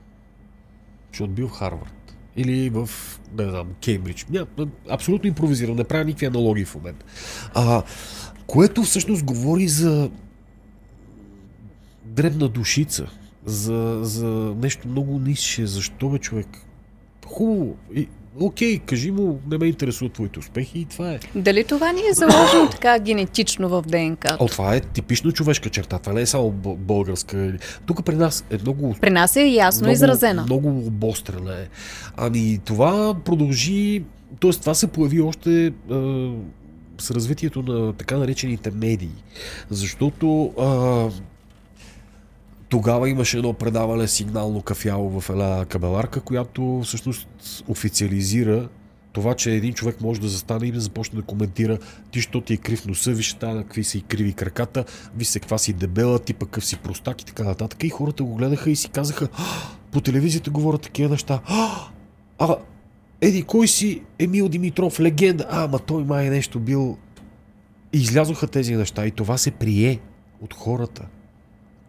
Защото бил в Харвард. Или в, не знам, Кеймбридж. Ня, абсолютно импровизирам, не правя никакви аналогии в момента. А, което всъщност говори за дребна душица, за, за нещо много нише. Защо бе човек? Хубаво. И, окей, кажи му, не ме интересуват твоите успехи и това е. Дали това ни е заложено така генетично в ДНК? О, това е типично човешка черта. Това не е само българска. Тук при нас е много. При нас е ясно много, изразена. Много обострена е. Ами това продължи. Тоест, това се появи още. Е, с развитието на така наречените медии. Защото а, тогава имаше едно предаване сигнално кафяло в една кабеларка, която всъщност официализира това, че един човек може да застане и да започне да коментира ти, що ти е крив носа, виж тая, какви са и криви краката, виж се каква си дебела, ти пък си простак и така нататък. И хората го гледаха и си казаха, по телевизията говорят такива неща. А, еди, кой си Емил Димитров, легенда? А, ма той май е нещо бил. И излязоха тези неща и това се прие от хората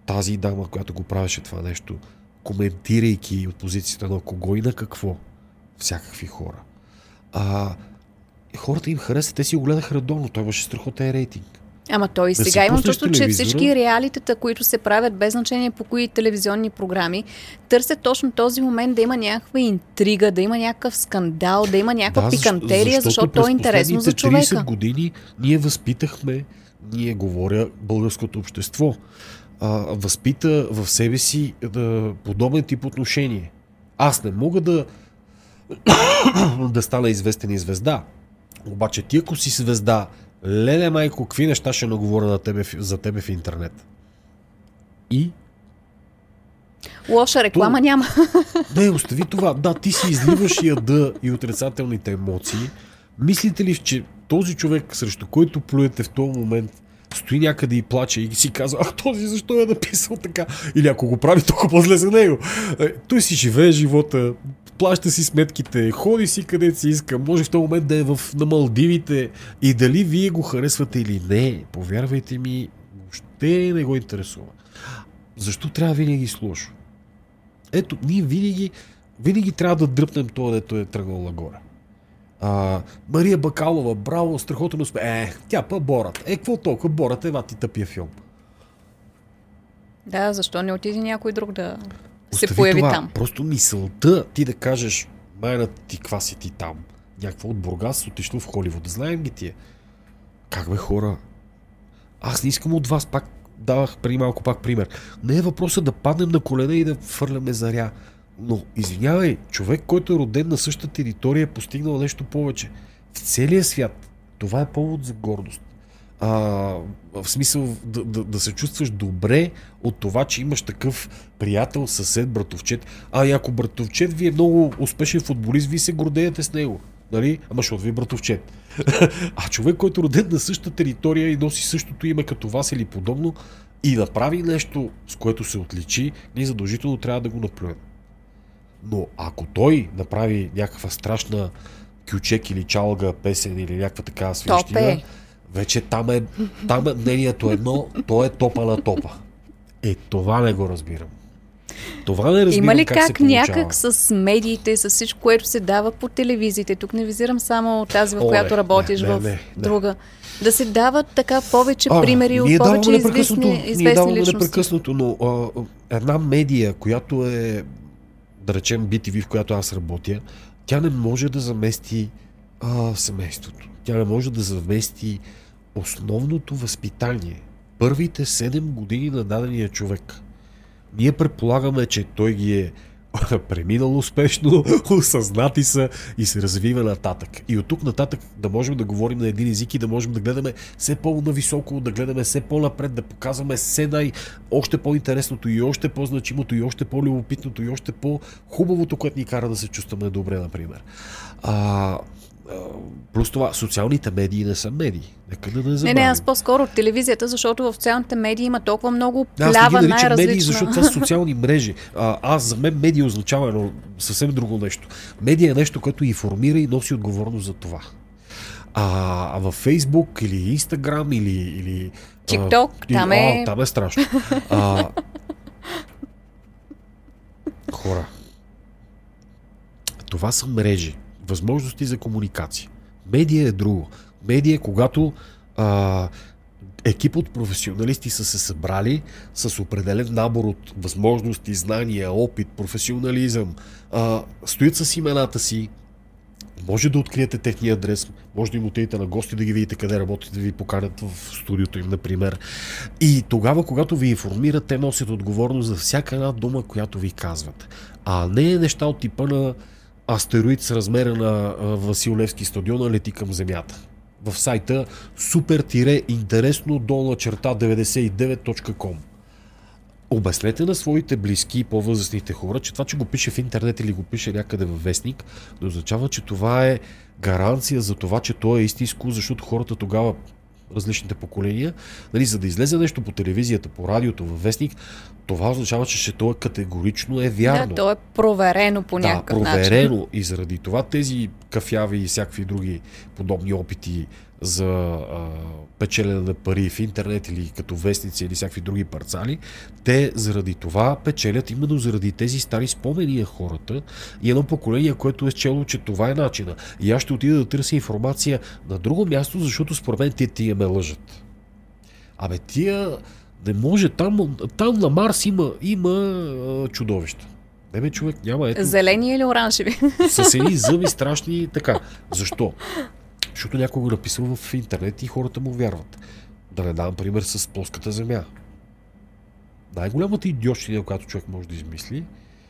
тази дама, която го правеше това нещо, коментирайки от позицията на кого и на какво. Всякакви хора. А, хората им харесват, те си го гледаха редовно, той имаше страхотен рейтинг. Ама той и сега имам чувство, че всички реалитета, които се правят без значение по кои телевизионни програми, търсят точно този момент да има някаква интрига, да има някакъв скандал, да има някаква да, пикантерия, защото, защото то е интересно за човека. 30 години ние възпитахме, ние говоря, българското общество а, възпита в себе си да, подобен тип отношение. Аз не мога да да стана известен и звезда. Обаче ти ако си звезда, леле майко, какви неща ще наговоря на тебе, за тебе в интернет? И? Лоша реклама То... няма. Не, остави това. Да, ти си изливаш яда и отрицателните емоции. Мислите ли, че този човек, срещу който плюете в този момент, стои някъде и плаче и си казва, а този защо е написал така? Или ако го прави, толкова по-зле за него. Е, той си живее живота, плаща си сметките, ходи си където си иска, може в този момент да е в, на Малдивите и дали вие го харесвате или не, повярвайте ми, въобще не го интересува. Защо трябва винаги с? Ето, ние винаги, винаги трябва да дръпнем това, дето е тръгнал нагоре. А, Мария Бакалова, браво, страхотен успех. Е, тя па Борат. Е, какво толкова? Борат е вати тъпия филм. Да, защо не отиде някой друг да Остави се появи това. там? Просто мисълта ти да кажеш, майна ти, каква си ти там? Някаква от Бургас отишло в Холивуд. Знаем ги тия. Как бе хора? Аз не искам от вас, пак давах преди малко пак пример. Не е въпросът да паднем на колена и да фърляме заря. Но, извинявай, човек, който е роден на същата територия, е постигнал нещо повече. В целия свят това е повод за гордост. А, в смисъл да, да, да се чувстваш добре от това, че имаш такъв приятел, съсед, братовчет. А и ако братовчет ви е много успешен футболист, вие се гордеете с него. Нали? Ама защото ви е братовчет. а човек, който е роден на същата територия и носи същото име като вас или подобно и направи нещо, с което се отличи, ние задължително трябва да го наплюем. Но ако той направи някаква страшна кючек или чалга песен или някаква такава свещина, е. вече там е, там е мнението едно, то е топа на топа. Е, това не го разбирам. Това не разбирам Има ли как, как някак с медиите, с всичко, което се дава по телевизиите, тук не визирам само тази, в О, която не, работиш не, не, в не, друга, да се дават така повече а, примери от повече известни, известни ние даваме личности? непрекъснато, но а, една медия, която е да речем BTV, в която аз работя, тя не може да замести а, семейството. Тя не може да замести основното възпитание. Първите 7 години на дадения човек. ние предполагаме, че той ги е преминал успешно, осъзнати са и се развива нататък. И от тук нататък да можем да говорим на един език и да можем да гледаме все по-нависоко, да гледаме все по-напред, да показваме все най- още по-интересното и още по-значимото и още по-любопитното и още по-хубавото, което ни кара да се чувстваме добре, например. А, Плюс това, социалните медии не са медии. Нека да не Не, не, аз по-скоро телевизията, защото в социалните медии има толкова много плява, да, аз най-различна. медии, защото това са социални мрежи. А, аз за мен медия означава едно съвсем друго нещо. Медия е нещо, което информира и носи отговорност за това. А, а във Фейсбук или Инстаграм или... или TikTok, а, там е... А, там е страшно. А, хора, това са мрежи възможности за комуникация. Медия е друго. Медия е когато а, екип от професионалисти са се събрали с определен набор от възможности, знания, опит, професионализъм, а, стоят с имената си, може да откриете техния адрес, може да им отидете на гости да ги видите къде работят, да ви поканят в студиото им, например. И тогава, когато ви информират, те носят отговорност за всяка една дума, която ви казват. А не неща от типа на астероид с размера на Васил Левски стадиона лети към Земята. В сайта super-интересно долна черта 99.com Обяснете на своите близки и по-възрастните хора, че това, че го пише в интернет или го пише някъде във вестник, не означава, че това е гаранция за това, че то е истинско, защото хората тогава различните поколения, нали, за да излезе нещо по телевизията, по радиото, във вестник, това означава, че то е категорично е вярно. Да, то е проверено по някакъв да, проверено. Начин. И заради това тези кафяви и всякакви други подобни опити за а, печелене на пари в интернет или като вестници или всякакви други парцали, те заради това печелят именно заради тези стари спомени на хората и едно поколение, което е чело, че това е начина. И аз ще отида да търся информация на друго място, защото според мен те тия ме лъжат. Абе, тия не може, там, там на Марс има, има а, чудовища. Не бе, човек, няма ето. Зелени или оранжеви? С едни зъби страшни така. Защо? Защото някой го написал в интернет и хората му вярват. Да не дам пример с плоската земя. Най-голямата идиотщина, която човек може да измисли,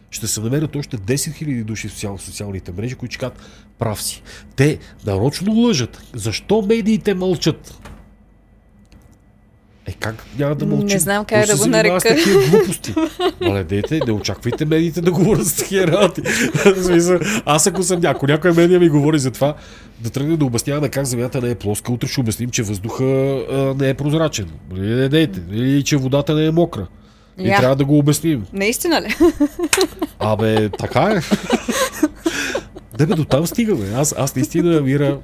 ще се намерят още 10 000 души в социалните мрежи, които ще кажат прав си. Те нарочно лъжат. Защо медиите мълчат? Е, как няма да мълчим? Не знам как да го нарека. С такива глупости. Мале, дейте, не очаквайте медиите да говорят с такива работи. Аз ако съм някой, някой медия ми говори за това, да тръгне да обясняваме как земята не е плоска, утре ще обясним, че въздуха а, не е прозрачен. Не дейте. Или че водата не е мокра. И Я. трябва да го обясним. Наистина ли? Абе, така е. Да бе, до там стигаме. Аз, аз наистина, Мира,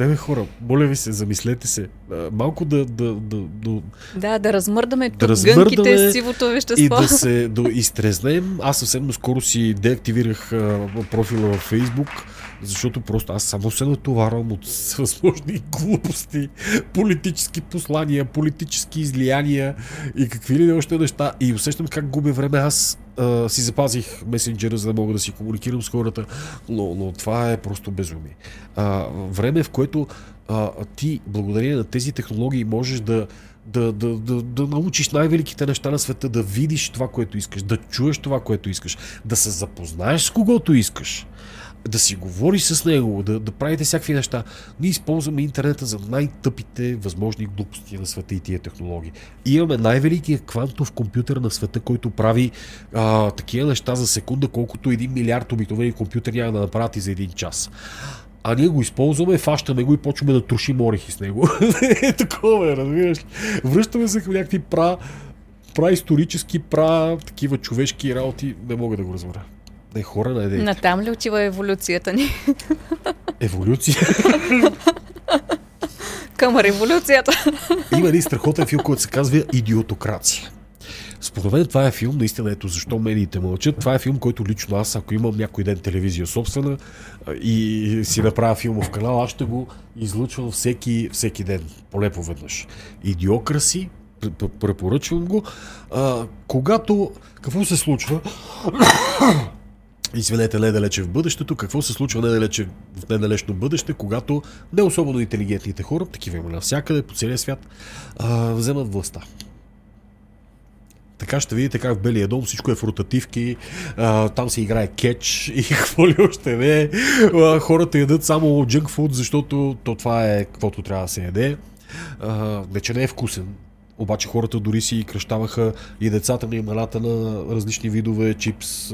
не бе хора, моля ви се, замислете се. Малко да... Да, да, да, да, да размърдаме да размърдаме гънките, сивото вещество. И да се да изтрезнем. Аз съвсем скоро си деактивирах профила във Фейсбук защото просто аз само се натоварвам от възможни глупости, политически послания, политически излияния и какви ли още неща. И усещам как губя време. Аз а, си запазих месенджера, за да мога да си комуникирам с хората, но, но това е просто безумие. А, време, в което а, ти, благодарение на тези технологии, можеш да, да, да, да, да научиш най-великите неща на света, да видиш това, което искаш, да чуеш това, което искаш, да се запознаеш с когото искаш да си говори с него, да, да правите всякакви неща. Ние използваме интернета за най-тъпите възможни глупости на света и тия технологии. И имаме най-великият квантов компютър на света, който прави а, такива неща за секунда, колкото един милиард обикновени компютър няма да направят и за един час а ние го използваме, фащаме го и почваме да трошим орехи с него. е такова, разбираш. Връщаме се към някакви пра, праисторически, пра, такива човешки работи, не мога да го разбера. Не, хора не дейте. Натам ли отива еволюцията ни? Еволюция? Към революцията. Има един страхотен филм, който се казва Идиотокрация. Според мен това е филм, наистина ето защо медиите мълчат. Това е филм, който лично аз, ако имам някой ден телевизия собствена и си направя филмов канал, аз ще го излъчвам всеки, всеки ден, поне поведнъж. Идиокраси, препоръчвам го. А, когато... Какво се случва? Извинете, недалече в бъдещето, какво се случва недалече в недалечно бъдеще, когато не особено интелигентните хора, такива има навсякъде по целия свят, а, вземат властта. Така ще видите как в Белия дом всичко е в ротативки, а, там се играе кетч и какво ли още не. А, хората ядат само джънк фуд, защото то това е каквото трябва да се яде. А, не, че не е вкусен, обаче хората дори си кръщаваха и децата на имената на различни видове чипс,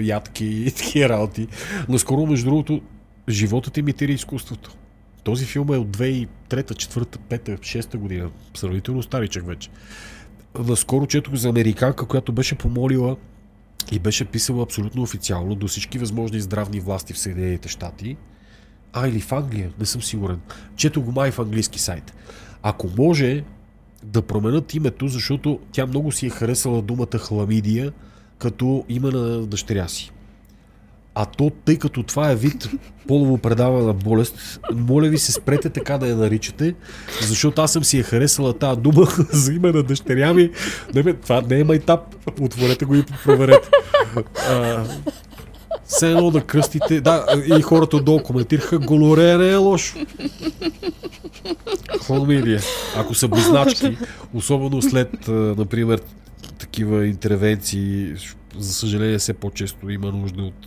ядки и такива работи. Наскоро, между другото, животът имитира изкуството. Този филм е от 2003, 4, 5, 6 година. Сравнително старичък вече. Наскоро четох за американка, която беше помолила и беше писала абсолютно официално до всички възможни здравни власти в Съединените щати. А, или в Англия, не съм сигурен. Чето го май в английски сайт. Ако може да променят името, защото тя много си е харесала думата хламидия като име на дъщеря си. А то, тъй като това е вид полово предавана болест, моля ви се спрете така да я наричате, защото аз съм си я харесала тази дума за име на дъщеря ми. Не, това не е майтап. Отворете го и проверете. А, все едно да кръстите. Да, и хората отдолу коментираха, голорея не е лошо. Хламидия. Ако са близначки, особено след, например, такива интервенции, за съжаление все по-често има нужда от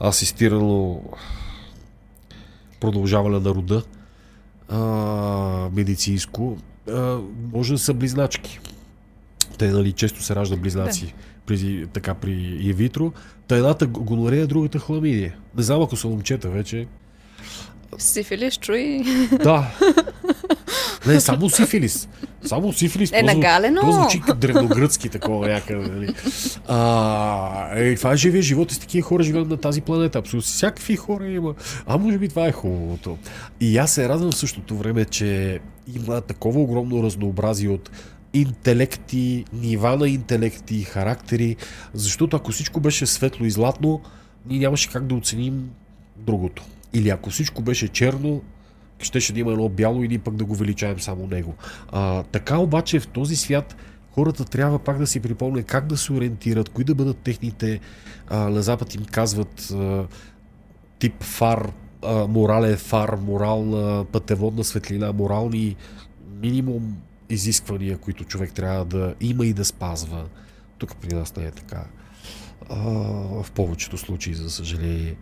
асистирано продължаване на рода а, медицинско, а, може да са близначки. Те, нали, често се ражда близнаци. Да. При, така при инвитро. Та едната гонорея, другата хламидия. Не знам ако са момчета вече. Сифилис, чуй. Да. Не, само сифилис. Само сифилис. Е, нагалено. То звучи древногръцки такова някъде. Нали. А, е, това е живия живот и с такива хора живеят на тази планета. Абсолютно всякакви хора има. А може би това е хубавото. И аз се радвам в същото време, че има такова огромно разнообразие от интелекти, нива на интелекти, характери, защото ако всичко беше светло и златно, ние нямаше как да оценим другото. Или ако всичко беше черно, щеше да има едно бяло или пък да го величаем само него. А, така обаче в този свят хората трябва пак да си припомнят как да се ориентират, кои да бъдат техните, а, на Запад им казват а, тип фар, а, морален фар, морална пътеводна светлина, морални минимум изисквания, които човек трябва да има и да спазва. Тук при нас не е така. А, в повечето случаи, за съжаление.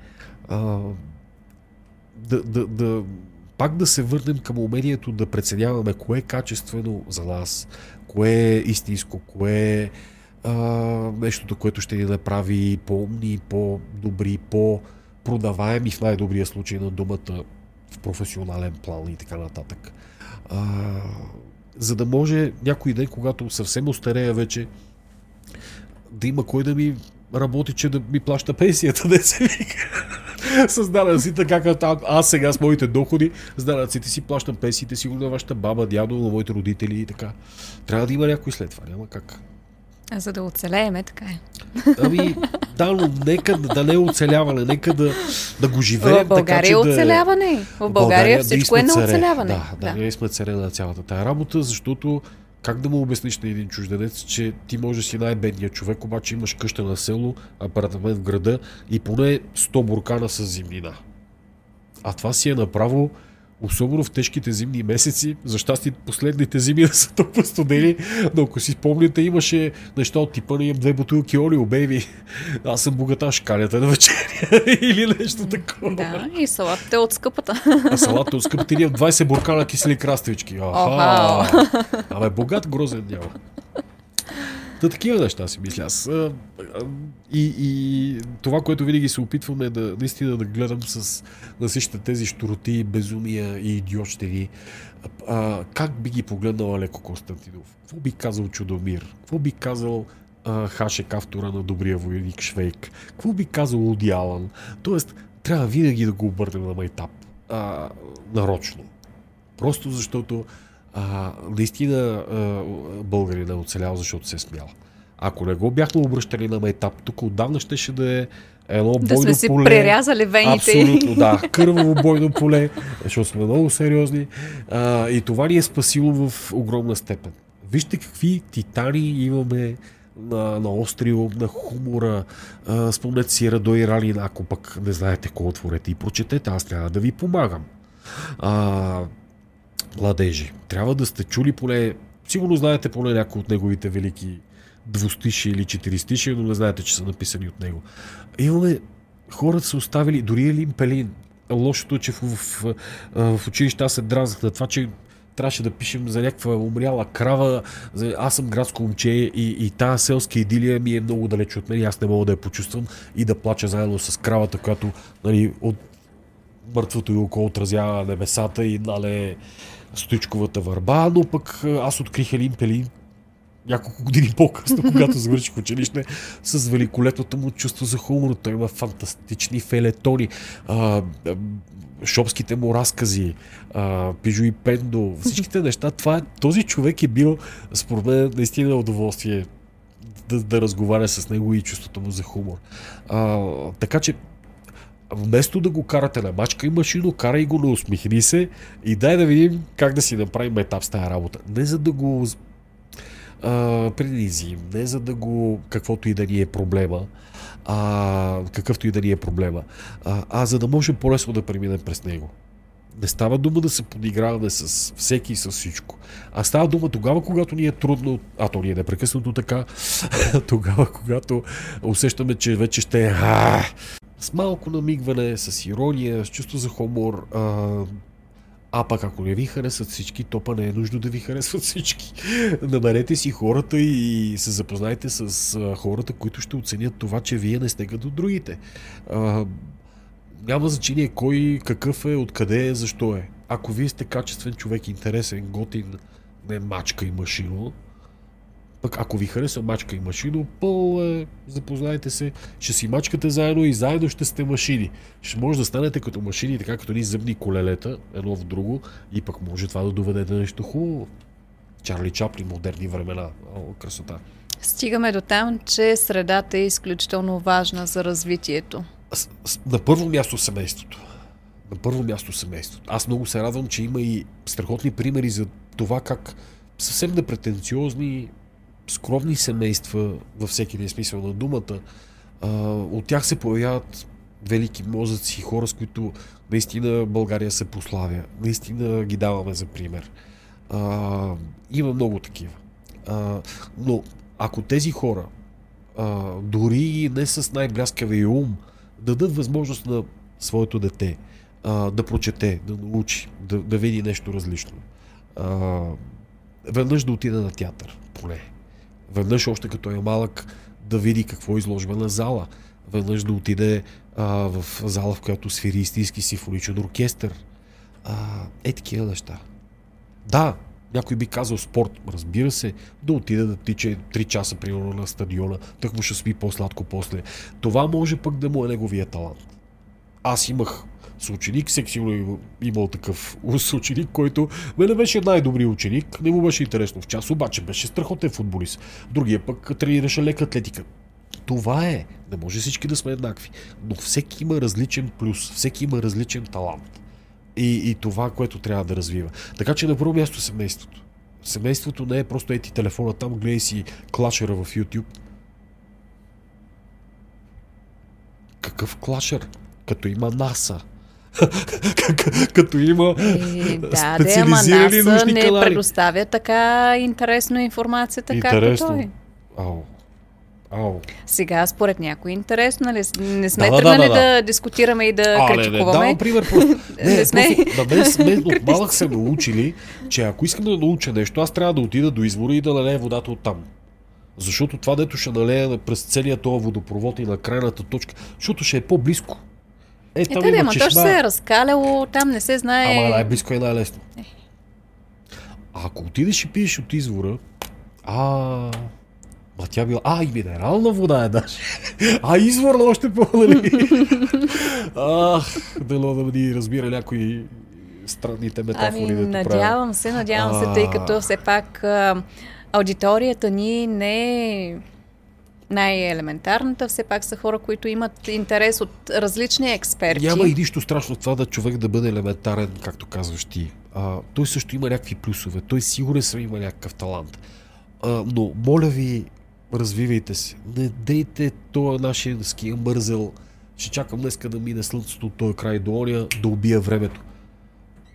А, да, да, да, пак да се върнем към умението да преценяваме кое е качествено за нас, кое е истинско, кое е нещото, което ще ни направи по-умни, по-добри, по-продаваеми в най-добрия случай на думата в професионален план и така нататък. А, за да може някой ден, когато съвсем остарея вече, да има кой да ми работи, че да ми плаща пенсията, да се вика. с данъците, как аз сега с моите доходи, с данъците си плащам пенсиите, сигурно на вашата баба, дядо, на моите родители и така. Трябва да има някой след това, няма как. За да оцелееме, така е. Ами, да, но нека да не е оцеляване, нека да, да го живеем. В България така, е оцеляване. Да... В България, България всичко да е на оцеляване. Да, да, да, ние сме царе на цялата тая работа, защото как да му обясниш на един чужденец, че ти може да си най-бедният човек, обаче имаш къща на село, апартамент в града и поне 100 буркана с зимнина. А това си е направо особено в тежките зимни месеци. За щастие последните зими да са толкова студени, но ако си спомняте, имаше неща от типа на имам две бутилки олио, бейби. Аз съм богаташ, канята на вечеря или нещо такова. Да, и салатата е от скъпата. А салатата е от скъпата имам 20 буркана кисели краставички. Аха. Абе, богат грозен няма. Та такива неща си мисля аз. И, и това, което винаги се опитваме да наистина да гледам с на всичките тези штороти, безумия и идиотщини, как би ги погледнал Алеко Константинов? Какво би казал Чудомир? Какво би казал а, Хашек, автора на Добрия войник Швейк? Какво би казал Уди Алан? Тоест, трябва винаги да го обърнем на майтап. А, нарочно. Просто защото а, наистина а, българин е оцелял, защото се е смял. Ако не го бяхме обръщали на майтап, тук отдавна щеше да е едно да бойно сме си поле. прерязали вените. Абсолютно, да. Кърваво бойно поле, защото сме много сериозни. А, и това ни е спасило в огромна степен. Вижте какви титани имаме на, на острио, на хумора. А, спомнете си Радой Ралин, ако пък не знаете кой отворете и прочетете, аз трябва да ви помагам. А, младежи, трябва да сте чули поне, сигурно знаете поне някои от неговите велики двустишие или четиристишие, но не знаете, че са написани от него. Имаме хората са оставили, дори Елин Пелин. Лошото е, че в, в, в, училище се дразнах на това, че трябваше да пишем за някаква умряла крава. За... Аз съм градско момче и, и тази селска идилия ми е много далеч от мен. Аз не мога да я почувствам и да плача заедно с кравата, която нали, от мъртвото и око отразява небесата и нали, стоичковата върба, но пък аз открих Елин Пелин няколко години по-късно, когато завърших училище, с великолепното му чувство за хумор. Той има фантастични фелетони. А, шопските му разкази, а, Пижо и Пендо, всичките неща. Това този човек е бил, според мен, наистина удоволствие да, да разговаря с него и чувството му за хумор. А, така че вместо да го карате на мачка и машино, карай го на усмихни се и дай да видим как да си направим етап с тази работа. Не за да го принизим, не за да го, каквото и да ни е проблема, а, какъвто и да ни е проблема, а, а за да можем по-лесно да преминем през него. Не става дума да се подиграваме с всеки и с всичко. А става дума тогава, когато ни е трудно, а то ни е непрекъснато така, тогава, когато усещаме, че вече ще е с малко намигване, с ирония, с чувство за хумор, а, а пък ако не ви харесват всички, то па не е нужно да ви харесват всички. Намерете си хората и се запознайте с хората, които ще оценят това, че вие не сте като другите. А, няма значение кой, какъв е, откъде е, защо е. Ако вие сте качествен човек, интересен, готин, не мачка и машино, пък ако ви харесва мачка и машино, пъл е, запознайте се, ще си мачкате заедно и заедно ще сте машини. Ще може да станете като машини, така като ни зъбни колелета, едно в друго, и пък може това да доведе до нещо хубаво. Чарли Чапли, модерни времена. О, красота. Стигаме до там, че средата е изключително важна за развитието. На първо място семейството. На първо място семейството. Аз много се радвам, че има и страхотни примери за това как съвсем непретенциозни скромни семейства, във всеки един смисъл на думата, от тях се появяват велики мозъци, хора, с които наистина България се пославя. Наистина ги даваме за пример. Има много такива. Но ако тези хора, а, дори не с най-бляскавия ум, дадат възможност на своето дете да прочете, да научи, да, да види нещо различно, веднъж да отиде на театър, поне веднъж още като е малък да види какво е изложба на зала, веднъж да отиде а, в зала, в която свири истински симфоничен оркестър. А, е такива неща. Да, някой би казал спорт, разбира се, да отиде да тича 3 часа примерно на стадиона, му ще спи по-сладко после. Това може пък да му е неговия талант. Аз имах съученик, всеки сигурно имал такъв съученик, който не беше най-добрият ученик, не му беше интересно в час, обаче беше страхотен футболист. Другия пък тренираше лека атлетика. Това е. Не може всички да сме еднакви. Но всеки има различен плюс, всеки има различен талант. И, и това, което трябва да развива. Така че на първо място семейството. Семейството не е просто ети телефона там, гледай си клашера в YouTube. Какъв клашер? Като има НАСА. като има е, да, специализирани да, научни не канали. предоставя така интересно информацията, интересно. както той. Ау. Ау. Сега, според някой интересно, нали? Не сме да, тръгнали да, да, да. да дискутираме и да а, критикуваме. Не, не, пример просто. Не, не сме. Просто, да, сме от малък се научили, че ако искам да науча нещо, аз трябва да отида до извора и да налея водата от там. Защото това, дето ще налея през целият този водопровод и на крайната точка, защото ще е по-близко. Е, там е, има чешма. то се е разкаляло, там не се знае. Ама най-близко е най-лесно. Е. А ако отидеш и пиеш от извора, а, Ма тя била, а, и минерална вода е даже. А, изворна още по-нали. Ах, дано да ни разбира някои странните метафори. Ами, да надявам се, надявам се, тъй като все пак а, аудиторията ни не е най-елементарната, все пак са хора, които имат интерес от различни експерти. Няма и нищо страшно това да човек да бъде елементарен, както казваш ти. А, той също има някакви плюсове. Той сигурен съм има някакъв талант. А, но, моля ви, развивайте се. Не дейте този нашия ски мързел. Ще чакам днеска да мине слънцето от този край до ония, да убия времето.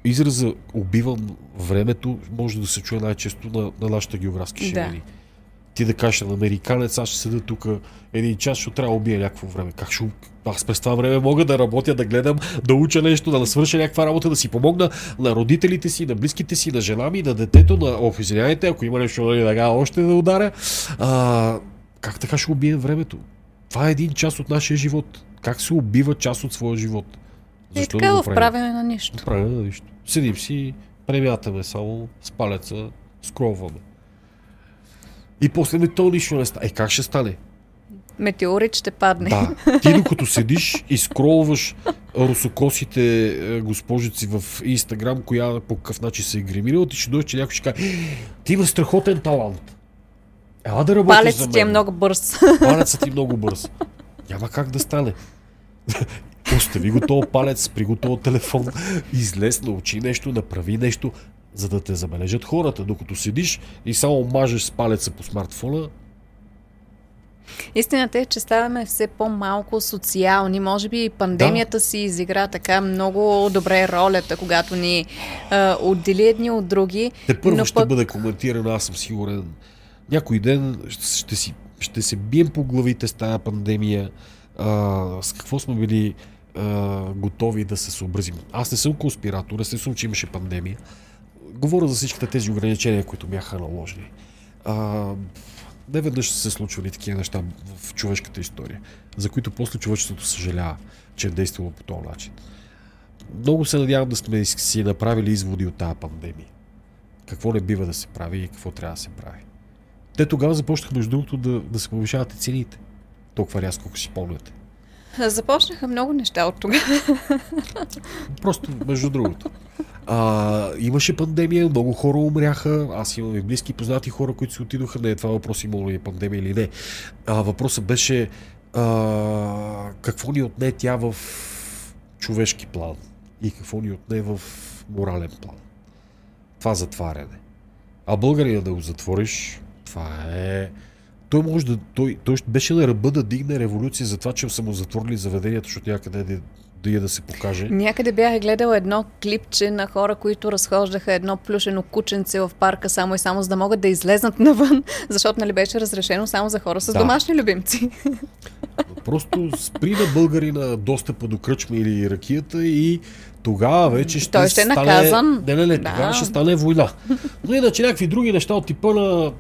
Израза убивам времето може да се чуе най-често на, на нашите географски ширини. Да ти да кажеш на американец, аз ще седа тук един час, ще трябва да убия някакво време. Как ще... Аз през това време мога да работя, да гледам, да уча нещо, да свърша някаква работа, да си помогна на родителите си, на близките си, на жена ми, на детето, на О, ако има нещо нали, да още да ударя. А, как така ще убием времето? Това е един част от нашия живот. Как се убива част от своя живот? Защо и така да в правене на нищо. Правене на нищо. Седим си, премятаме само с палеца, скроваме. И после ми то нищо не стане. Е, как ще стане? Метеорит ще падне. Да. Ти докато седиш и скролваш русокосите е, госпожици в Инстаграм, коя по какъв начин се е гримирала, ти ще дойдеш, че някой ще каже, ти има страхотен талант. Ела да работиш Палецът за мен. ти е много бърз. Палецът ти е много бърз. Няма как да стане. Остави го този палец, при го този телефон, излез, научи нещо, направи нещо, за да те забележат хората. Докато седиш и само мажеш с палеца по смартфона, Истината е, че ставаме все по-малко социални. Може би пандемията да. си изигра така много добре ролята, когато ни а, отдели едни от други. Те първо ще пък... бъде коментирано, аз съм сигурен. Някой ден ще, си, ще се бием по главите с тази пандемия. А, с какво сме били а, готови да се съобразим. Аз не съм конспиратор, не съм, че имаше пандемия. Говоря за всичките тези ограничения, които бяха наложени. А, не веднъж са се случвали такива неща в човешката история, за които после човечеството съжалява, че е действало по този начин. Много се надявам да сме си направили изводи от тази пандемия. Какво не бива да се прави и какво трябва да се прави. Те тогава започнаха, между другото, да, да се повишават и цените. Толкова рязко, ако си помняте. Започнаха много неща от тогава. Просто, между другото. А, имаше пандемия, много хора умряха. Аз имам и близки познати хора, които си отидоха. Не е това въпрос имало ли е пандемия или не. А, въпросът беше а, какво ни отне тя в човешки план и какво ни отне в морален план. Това затваряне. А българина да го затвориш, това е той може да. Той, той беше на ръба да дигне революция за това, че са му затворили заведението, защото някъде да, да я да се покаже. Някъде бях гледал едно клипче на хора, които разхождаха едно плюшено кученце в парка само и само за да могат да излезнат навън, защото нали беше разрешено само за хора с да. домашни любимци. Просто спри на българина достъпа до кръчма или ракията и тогава вече ще, Той ще е стане... наказан. Не, не, не, да. тогава ще стане война. Но иначе някакви други неща от типа на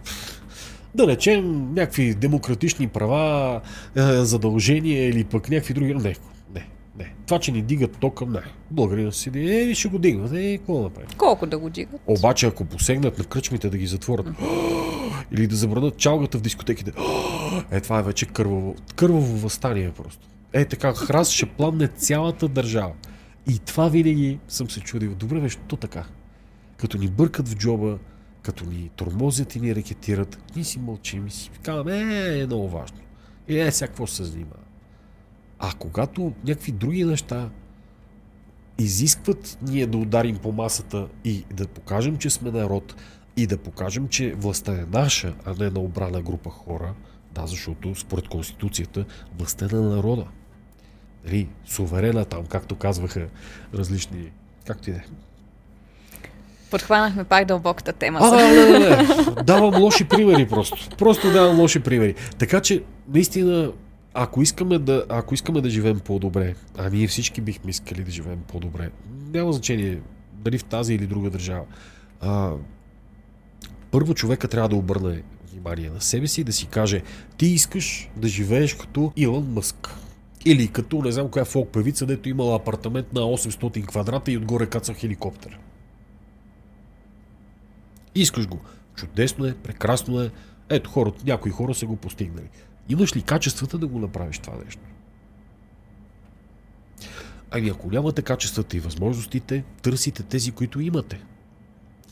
да речем някакви демократични права, е, задължения или пък някакви други. Не, не, не. Това, че ни дигат тока, не. Българина си е, ще го дигнат. Е, какво да правим? Колко да го дигат? Обаче, ако посегнат на кръчмите да ги затворят, или да забранят чалгата в дискотеките, е, това е вече кърваво, кърваво възстание просто. Е, така, храс ще пламне цялата държава. И това винаги съм се чудил. Добре, беше то така. Като ни бъркат в джоба, като ни тормозят и ни рекетират, ние си мълчим и си казваме, е, е много важно. И е, сега какво се занимава. А когато някакви други неща изискват ние да ударим по масата и да покажем, че сме народ и да покажем, че властта е наша, а не на обрана група хора, да, защото според Конституцията властта е на народа. Нали, суверена там, както казваха различни, както и да е, Подхванахме пак дълбоката тема. А, не, не, не. Давам лоши примери просто. Просто давам лоши примери. Така че, наистина, ако искаме да, ако искаме да живеем по-добре, а ние всички бихме искали да живеем по-добре, няма значение дали в тази или друга държава. А, първо човека трябва да обърне внимание на себе си и да си каже, ти искаш да живееш като Илон Мъск. Или като, не знам коя фолк певица, дето имала апартамент на 800 квадрата и отгоре каца хеликоптер. Искаш го. Чудесно е, прекрасно е. Ето, хората, някои хора са го постигнали. Имаш ли качествата да го направиш това нещо? Ами ако нямате качествата и възможностите, търсите тези, които имате.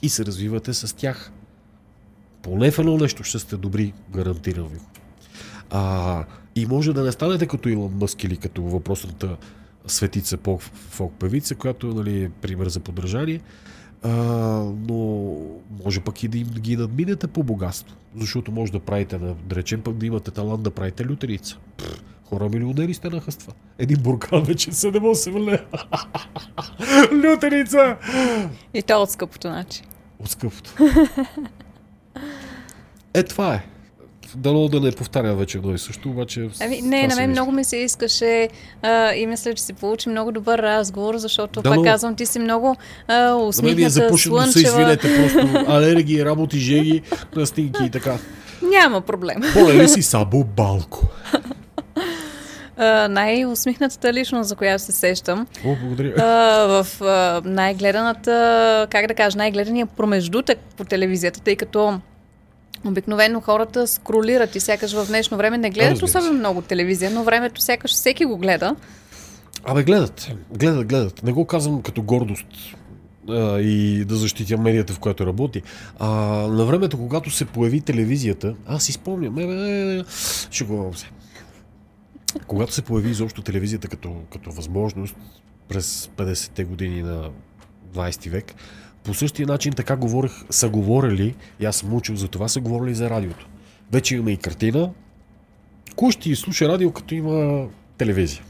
И се развивате с тях. Поне в едно нещо ще сте добри, гарантирам ви. А, и може да не станете като Илон Мъск или като въпросната светица фолк певица, която нали, е пример за подражание, а, но може пък и да им ги надминете по богатство. Защото може да правите, да речем пък да имате талант да правите лютерица. хора милионери станаха с това. Един буркан вече 7-8 лева. лютерица! И то от скъпото начин. От скъпото. Е, това е. Дано да не повтаря вече едно и също, обаче... Ами, не, на мен много ми се искаше а, и мисля, че се получи много добър разговор, защото, дано... пак казвам, ти си много а, усмихната, на мен е слънчева. се извинете, просто алергии, работи, жеги, настинки и така. Няма проблем. Поле си Сабо Балко? Uh, най-усмихнатата личност, за която се сещам. О, благодаря. Uh, в uh, най-гледаната, как да кажа, най-гледания промеждутък по телевизията, тъй като Обикновено хората скролират и сякаш в днешно време не гледат особено много телевизия, но времето сякаш всеки го гледа. Абе, гледат. Гледат, гледат. Не го казвам като гордост а, и да защитя медията, в която работи. А, на времето, когато се появи телевизията, аз си спомням, е, е, е, шегувам се. Когато се появи изобщо телевизията като, като възможност през 50-те години на 20 век, по същия начин така говорех, са говорили, и аз съм учил за това, са говорили за радиото. Вече имаме и картина. Кой ще слуша радио, като има телевизия?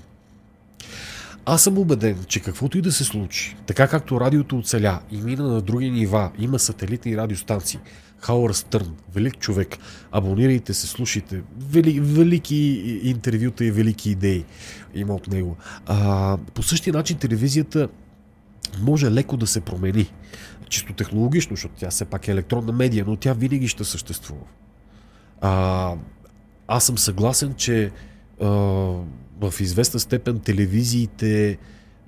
Аз съм убеден, че каквото и да се случи, така както радиото оцеля и мина на други нива, има сателитни радиостанции, Хауър Стърн, велик човек, абонирайте се, слушайте, вели, велики интервюта и велики идеи има от него. А, по същия начин телевизията може леко да се промени. Чисто технологично, защото тя все пак е електронна медия, но тя винаги ще съществува. А, аз съм съгласен, че а, в известна степен телевизиите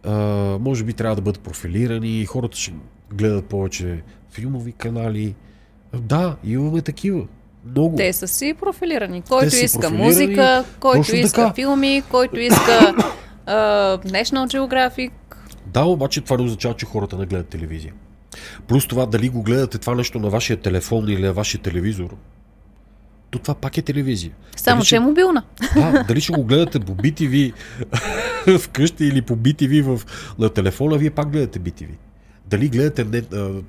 а, може би трябва да бъдат профилирани, хората ще гледат повече филмови канали. Да, имаме такива. Много. Те са си профилирани. Който иска музика, който иска така. филми, който иска uh, National Geographic. Да, обаче това не означава, че хората не гледат телевизия. Плюс това, дали го гледате това нещо на вашия телефон или на вашия телевизор, то това пак е телевизия. Само, дали, че е мобилна. Да, дали ще го гледате по BTV вкъщи или по BTV в, на телефона, вие пак гледате BTV. Дали гледате не, uh,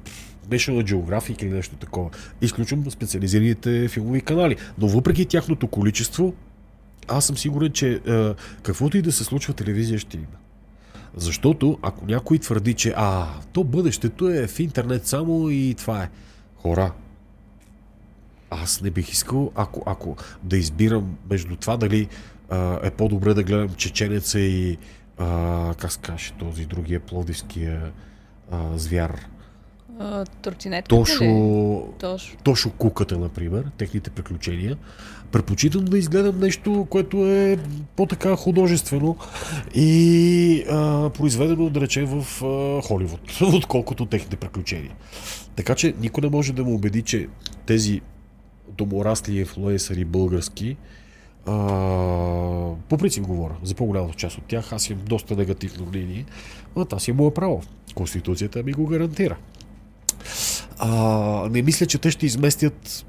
National Geographic или нещо такова. Изключвам специализираните филмови канали. Но въпреки тяхното количество, аз съм сигурен, че uh, каквото и да се случва, телевизия ще има. Защото ако някой твърди, че а, то бъдещето е в интернет само и това е. Хора, аз не бих искал, ако, ако да избирам между това дали а, е по-добре да гледам чеченеца и а, как се каже този другия плодивския а, звяр. Тортинетка Тошо, Тошо. Тошо Куката, например, техните приключения. Предпочитам да изгледам нещо, което е по-така художествено и а, произведено, да речем, в а, Холивуд, отколкото техните приключения. Така че никой не може да му убеди, че тези доморасли инфлуенсъри български, а, по принцип говоря, за по-голямата част от тях, аз имам доста негативно мнение, но това си е право. Конституцията ми го гарантира. А, не мисля, че те ще изместят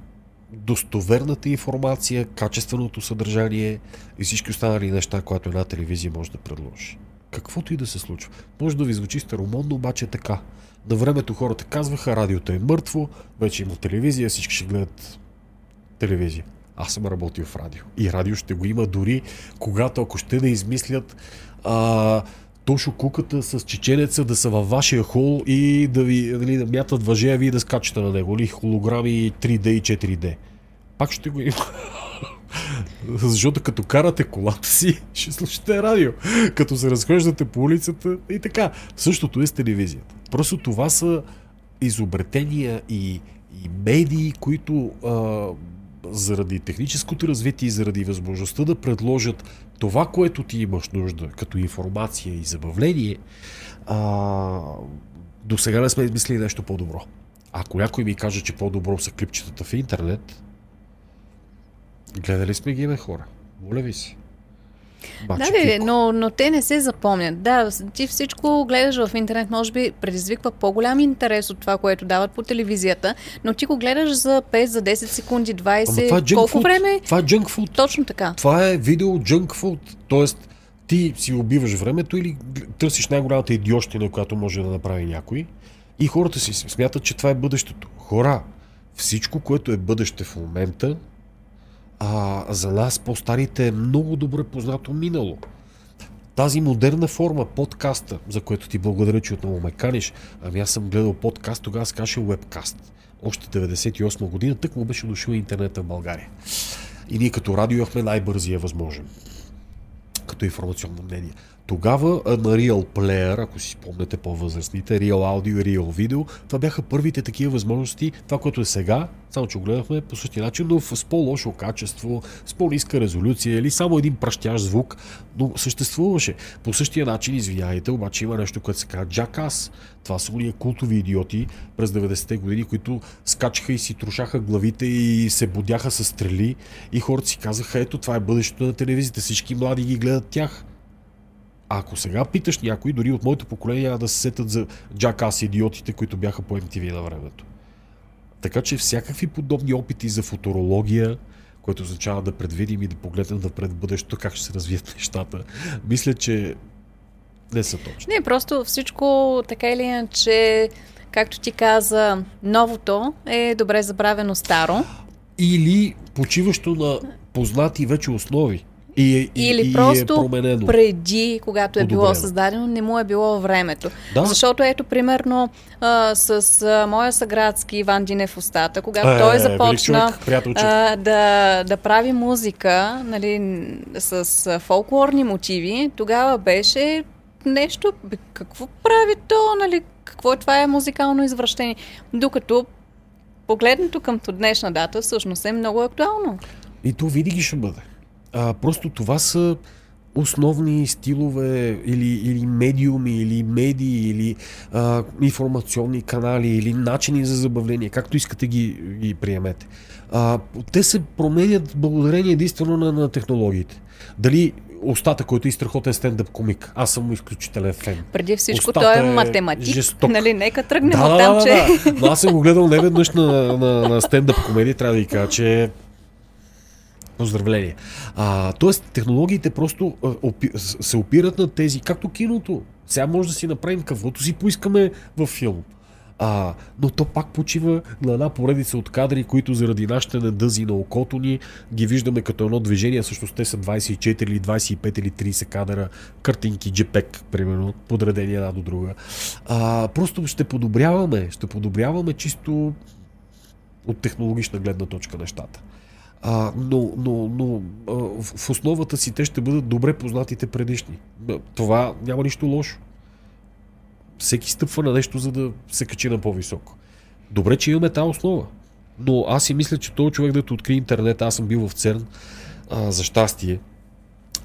достоверната информация, качественото съдържание и всички останали неща, които една телевизия може да предложи. Каквото и да се случва. Може да ви звучи старомодно, обаче е така. На времето хората казваха, радиото е мъртво, вече има телевизия, всички ще гледат телевизия. Аз съм работил в радио. И радио ще го има дори когато, ако ще да измислят а, Тошо куката с чеченеца да са във вашия хол и да ви нали, да мятат въже, а вие да скачате на него. Или холограми 3D и 4D. Пак ще го има. Защото като карате колата си, ще слушате радио. Като се разхождате по улицата и така. Същото е с телевизията. Просто това са изобретения и, и медии, които а, заради техническото развитие и заради възможността да предложат това, което ти имаш нужда като информация и забавление, а, до сега не сме измислили нещо по-добро. Ако някой ми каже, че по-добро са клипчетата в интернет, гледали сме ги, ме хора. Моля ви се. Бачо, да, бе, но, но те не се запомнят. Да, ти всичко гледаш в интернет, може би предизвиква по-голям интерес от това, което дават по телевизията, но ти го гледаш за 5, за 10 секунди, 20, това е колко food. време? Това е junk food. Точно така. Това е видео junk food. Тоест, ти си убиваш времето или търсиш най-голямата идиощина, която може да направи някой и хората си смятат, че това е бъдещето. Хора, всичко, което е бъдеще в момента, а, за нас по-старите е много добре познато минало. Тази модерна форма, подкаста, за което ти благодаря, че отново ме каниш, ами аз съм гледал подкаст, тогава се каше вебкаст. Още 98 година, тък му беше дошъл интернета в България. И ние като радио имахме най-бързия възможен като информационно мнение. Тогава на Real Player, ако си спомняте по-възрастните, Real Audio и Real Video, това бяха първите такива възможности, това, което е сега, само че го гледахме по същия начин, но с по-лошо качество, с по-ниска резолюция или само един пращящ звук, но съществуваше. По същия начин, извиняйте, обаче има нещо, което се казва Jackass. Това са уния култови идиоти през 90-те години, които скачаха и си трошаха главите и се будяха с стрели и хората си казаха, ето това е бъдещето на телевизията, всички млади ги гледат тях. Ако сега питаш някой, дори от моето поколение, няма да се сетят за джакас идиотите, които бяха по MTV на времето. Така че всякакви подобни опити за футурология, което означава да предвидим и да погледнем напред бъдещето, как ще се развият нещата, мисля, че не са точни. Не, просто всичко така или иначе, както ти каза, новото е добре забравено старо. Или почиващо на познати вече основи. И, и, Или и просто е променено. преди, когато е било създадено, не му е било времето. Да. Защото ето, примерно, а, с а, моя съградски Иван Динев Остата, когато Е, той велик започна човек, а, да, да прави музика нали, с а, фолклорни мотиви, тогава беше нещо, бе, какво прави то, нали, какво е това е музикално извращение. Докато погледнато към днешна дата, всъщност е много актуално. И то винаги ще бъде. А, просто това са основни стилове или, или медиуми, или медии, или а, информационни канали, или начини за забавление, както искате ги, ги приемете. А, те се променят благодарение единствено на, на технологиите. Дали Остата, който е страхотен стендъп комик. Аз съм изключителен фен. Преди всичко Остата той е е математик. жесток. Нали, нека тръгнем Да, от да, там, да, че... да, да. Но аз съм го гледал не веднъж на, на, на стендъп комедия, трябва да ви кажа, че Поздравления. А, тоест, технологиите просто се опират на тези, както киното. Сега може да си направим каквото си поискаме в филм. А, но то пак почива на една поредица от кадри, които заради нашите недъзи на окото ни ги виждаме като едно движение. Всъщност те са 24 или 25 или 30 кадъра, картинки, JPEG, примерно, подредени една до друга. А, просто ще подобряваме, ще подобряваме чисто от технологична гледна точка нещата. А, но но, но а, в, основата си те ще бъдат добре познатите предишни. Това няма нищо лошо. Всеки стъпва на нещо, за да се качи на по-високо. Добре, че имаме тази основа. Но аз си мисля, че този човек, да откри интернет, аз съм бил в ЦЕРН, а, за щастие,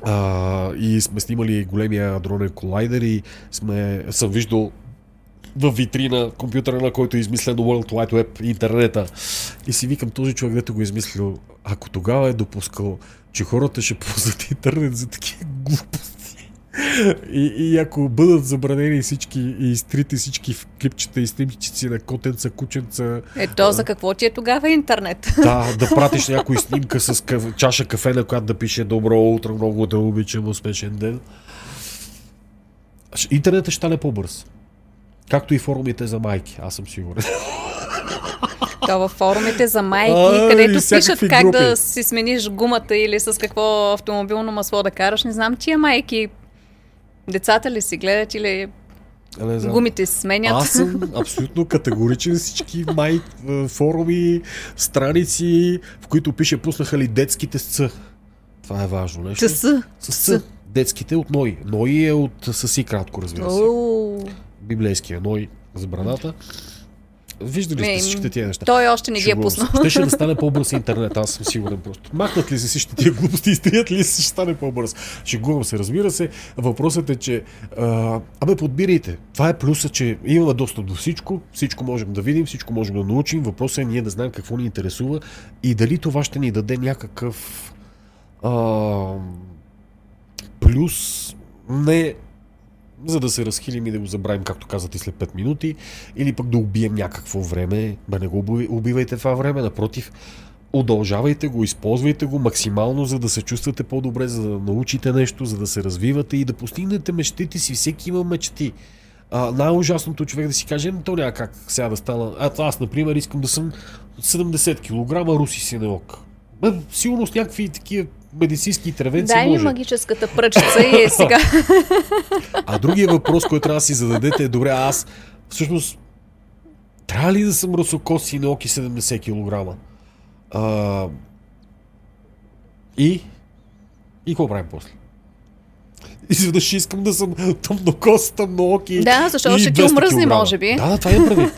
а, и сме снимали големия дронен колайдер и сме, съм виждал в витрина компютъра, на който е измислено World Wide Web, интернета. И си викам, този човек, дето го е измислил, ако тогава е допускал, че хората ще ползват интернет за такива глупости. И, и ако бъдат забранени всички и изтрити всички клипчета и снимчици на котенца, кученца, Ето, за какво ти е тогава интернет? да, да пратиш някой снимка с кафе, чаша кафе, на която да пише Добро утро, много те обичам, успешен ден. Интернетът ще стане по-бърз. Както и форумите за майки, аз съм сигурен. То във форумите за майки, Ай, където пишат как групи. да си смениш гумата или с какво автомобилно масло да караш. Не знам, тия майки, децата ли си гледат или А не знам. гумите се сменят. Аз съм абсолютно категоричен всички май е, форуми, страници, в които пише пуснаха ли детските с Ц. Това е важно нещо. С Ц. Детските от Ной. Ной е от съси кратко, разбира се. Оу. Библейския Ной за браната. Виждали сте всичките тия неща. Той още не ги е пуснал. Ще, ще да стане по-бърз интернет, аз съм сигурен просто. Махнат ли се всички тия глупости, изтрият ли се, ще стане по-бърз. Шегувам се, разбира се. Въпросът е, че а, абе подбирайте. Това е плюса, че имаме достъп до всичко, всичко можем да видим, всичко можем да научим. Въпросът е ние да знаем какво ни интересува и дали това ще ни даде някакъв а, плюс, не за да се разхилим и да го забравим, както казвате, след 5 минути, или пък да убием някакво време, да не го уби- убивайте това време, напротив, удължавайте го, използвайте го максимално, за да се чувствате по-добре, за да научите нещо, за да се развивате и да постигнете мечтите си. Всеки има мечти. А, най-ужасното човек да си каже, «Ами, то няма как сега да стана. А, аз, например, искам да съм 70 кг, руси синеок. Сигурно с някакви такива медицински интервенции Дай ми може. магическата пръчица и е сега. А другия въпрос, който трябва да си зададете е, добре, аз всъщност трябва ли да съм ръсокос и неоки 70 кг? А, И? И какво правим после? Изведнъж искам да съм тъмнокост, тъмнооки. Да, защото ще ти омръзне, може би. Да, да, това е прави.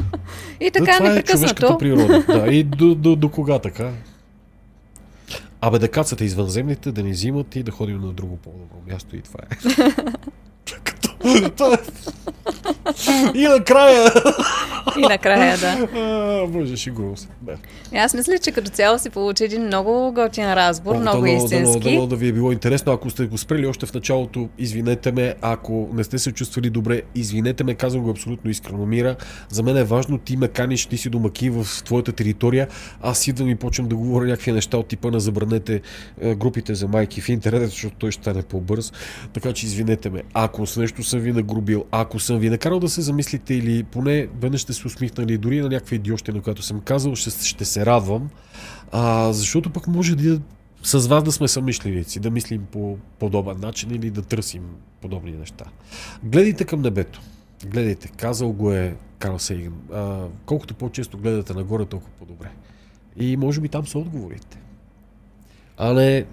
и така да, непрекъснато. Това е природа. Да, и до, до, до кога така? Абе да кацате извънземните, да ни взимат и да ходим на друго по-добро място и това е. и накрая. и накрая, да. Боже, шегувам се. Да. Аз мисля, че като цяло си получи един много готин разбор, О, много дано, истински. Дано, дано да ви е било интересно. Ако сте го спрели още в началото, извинете ме. Ако не сте се чувствали добре, извинете ме. Казвам го абсолютно искрено. Мира, за мен е важно ти ме каниш, ти си домаки в твоята територия. Аз идвам и почвам да говоря някакви неща от типа на забранете групите за майки в интернет, защото той ще стане по-бърз. Така че извинете ме. Ако с нещо съм ви нагрубил, ако съм ви накарал да се замислите или поне веднъж ще се усмихнали дори на някаква идиощина, която съм казал, ще, ще се радвам. А, защото пък може да с вас да сме самишленици, да мислим по подобен начин или да търсим подобни неща. Гледайте към небето. Гледайте. Казал го е Карл Сейган. А, колкото по-често гледате нагоре, толкова по-добре. И може би там са отговорите. А не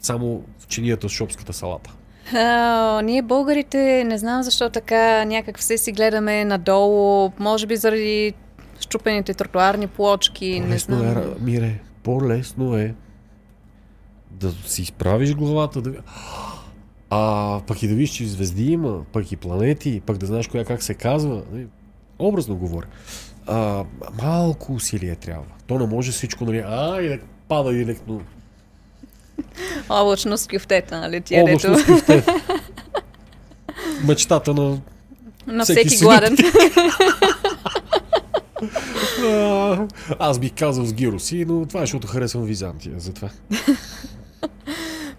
само в чинията с шопската салата. А, ние българите не знам защо така някак все си гледаме надолу, може би заради щупените тротуарни плочки. Не знам. е, Мире, по-лесно е да си изправиш главата, да... А пък и да видиш, че звезди има, пък и планети, пък да знаеш коя как се казва. Нали? Образно говоря. А, малко усилие трябва. То не може всичко, нали, а, и да пада директно Облачно с кюфтета, нали? Тия Облачно с кюфтета. Мечтата на на всеки, всеки гладен. аз бих казал с гироси, но това е, защото харесвам Византия, затова.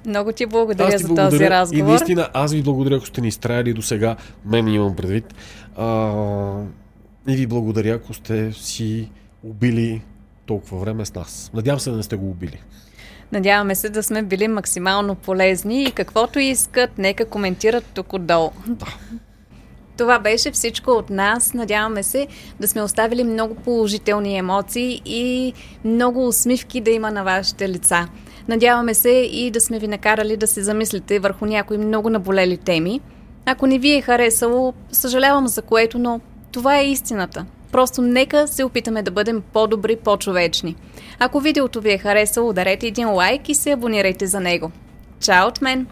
Много ти благодаря ти за благодаря. този разговор. И наистина, аз ви благодаря, ако сте ни изтраяли до сега. Мен имам предвид. А, и ви благодаря, ако сте си убили толкова време с нас. Надявам се да не сте го убили. Надяваме се да сме били максимално полезни и каквото искат, нека коментират тук отдолу. Да. Това беше всичко от нас. Надяваме се да сме оставили много положителни емоции и много усмивки да има на вашите лица. Надяваме се и да сме ви накарали да се замислите върху някои много наболели теми. Ако не ви е харесало, съжалявам за което, но това е истината. Просто нека се опитаме да бъдем по-добри, по-човечни. Ако видеото ви е харесало, ударете един лайк и се абонирайте за него. Чао от мен!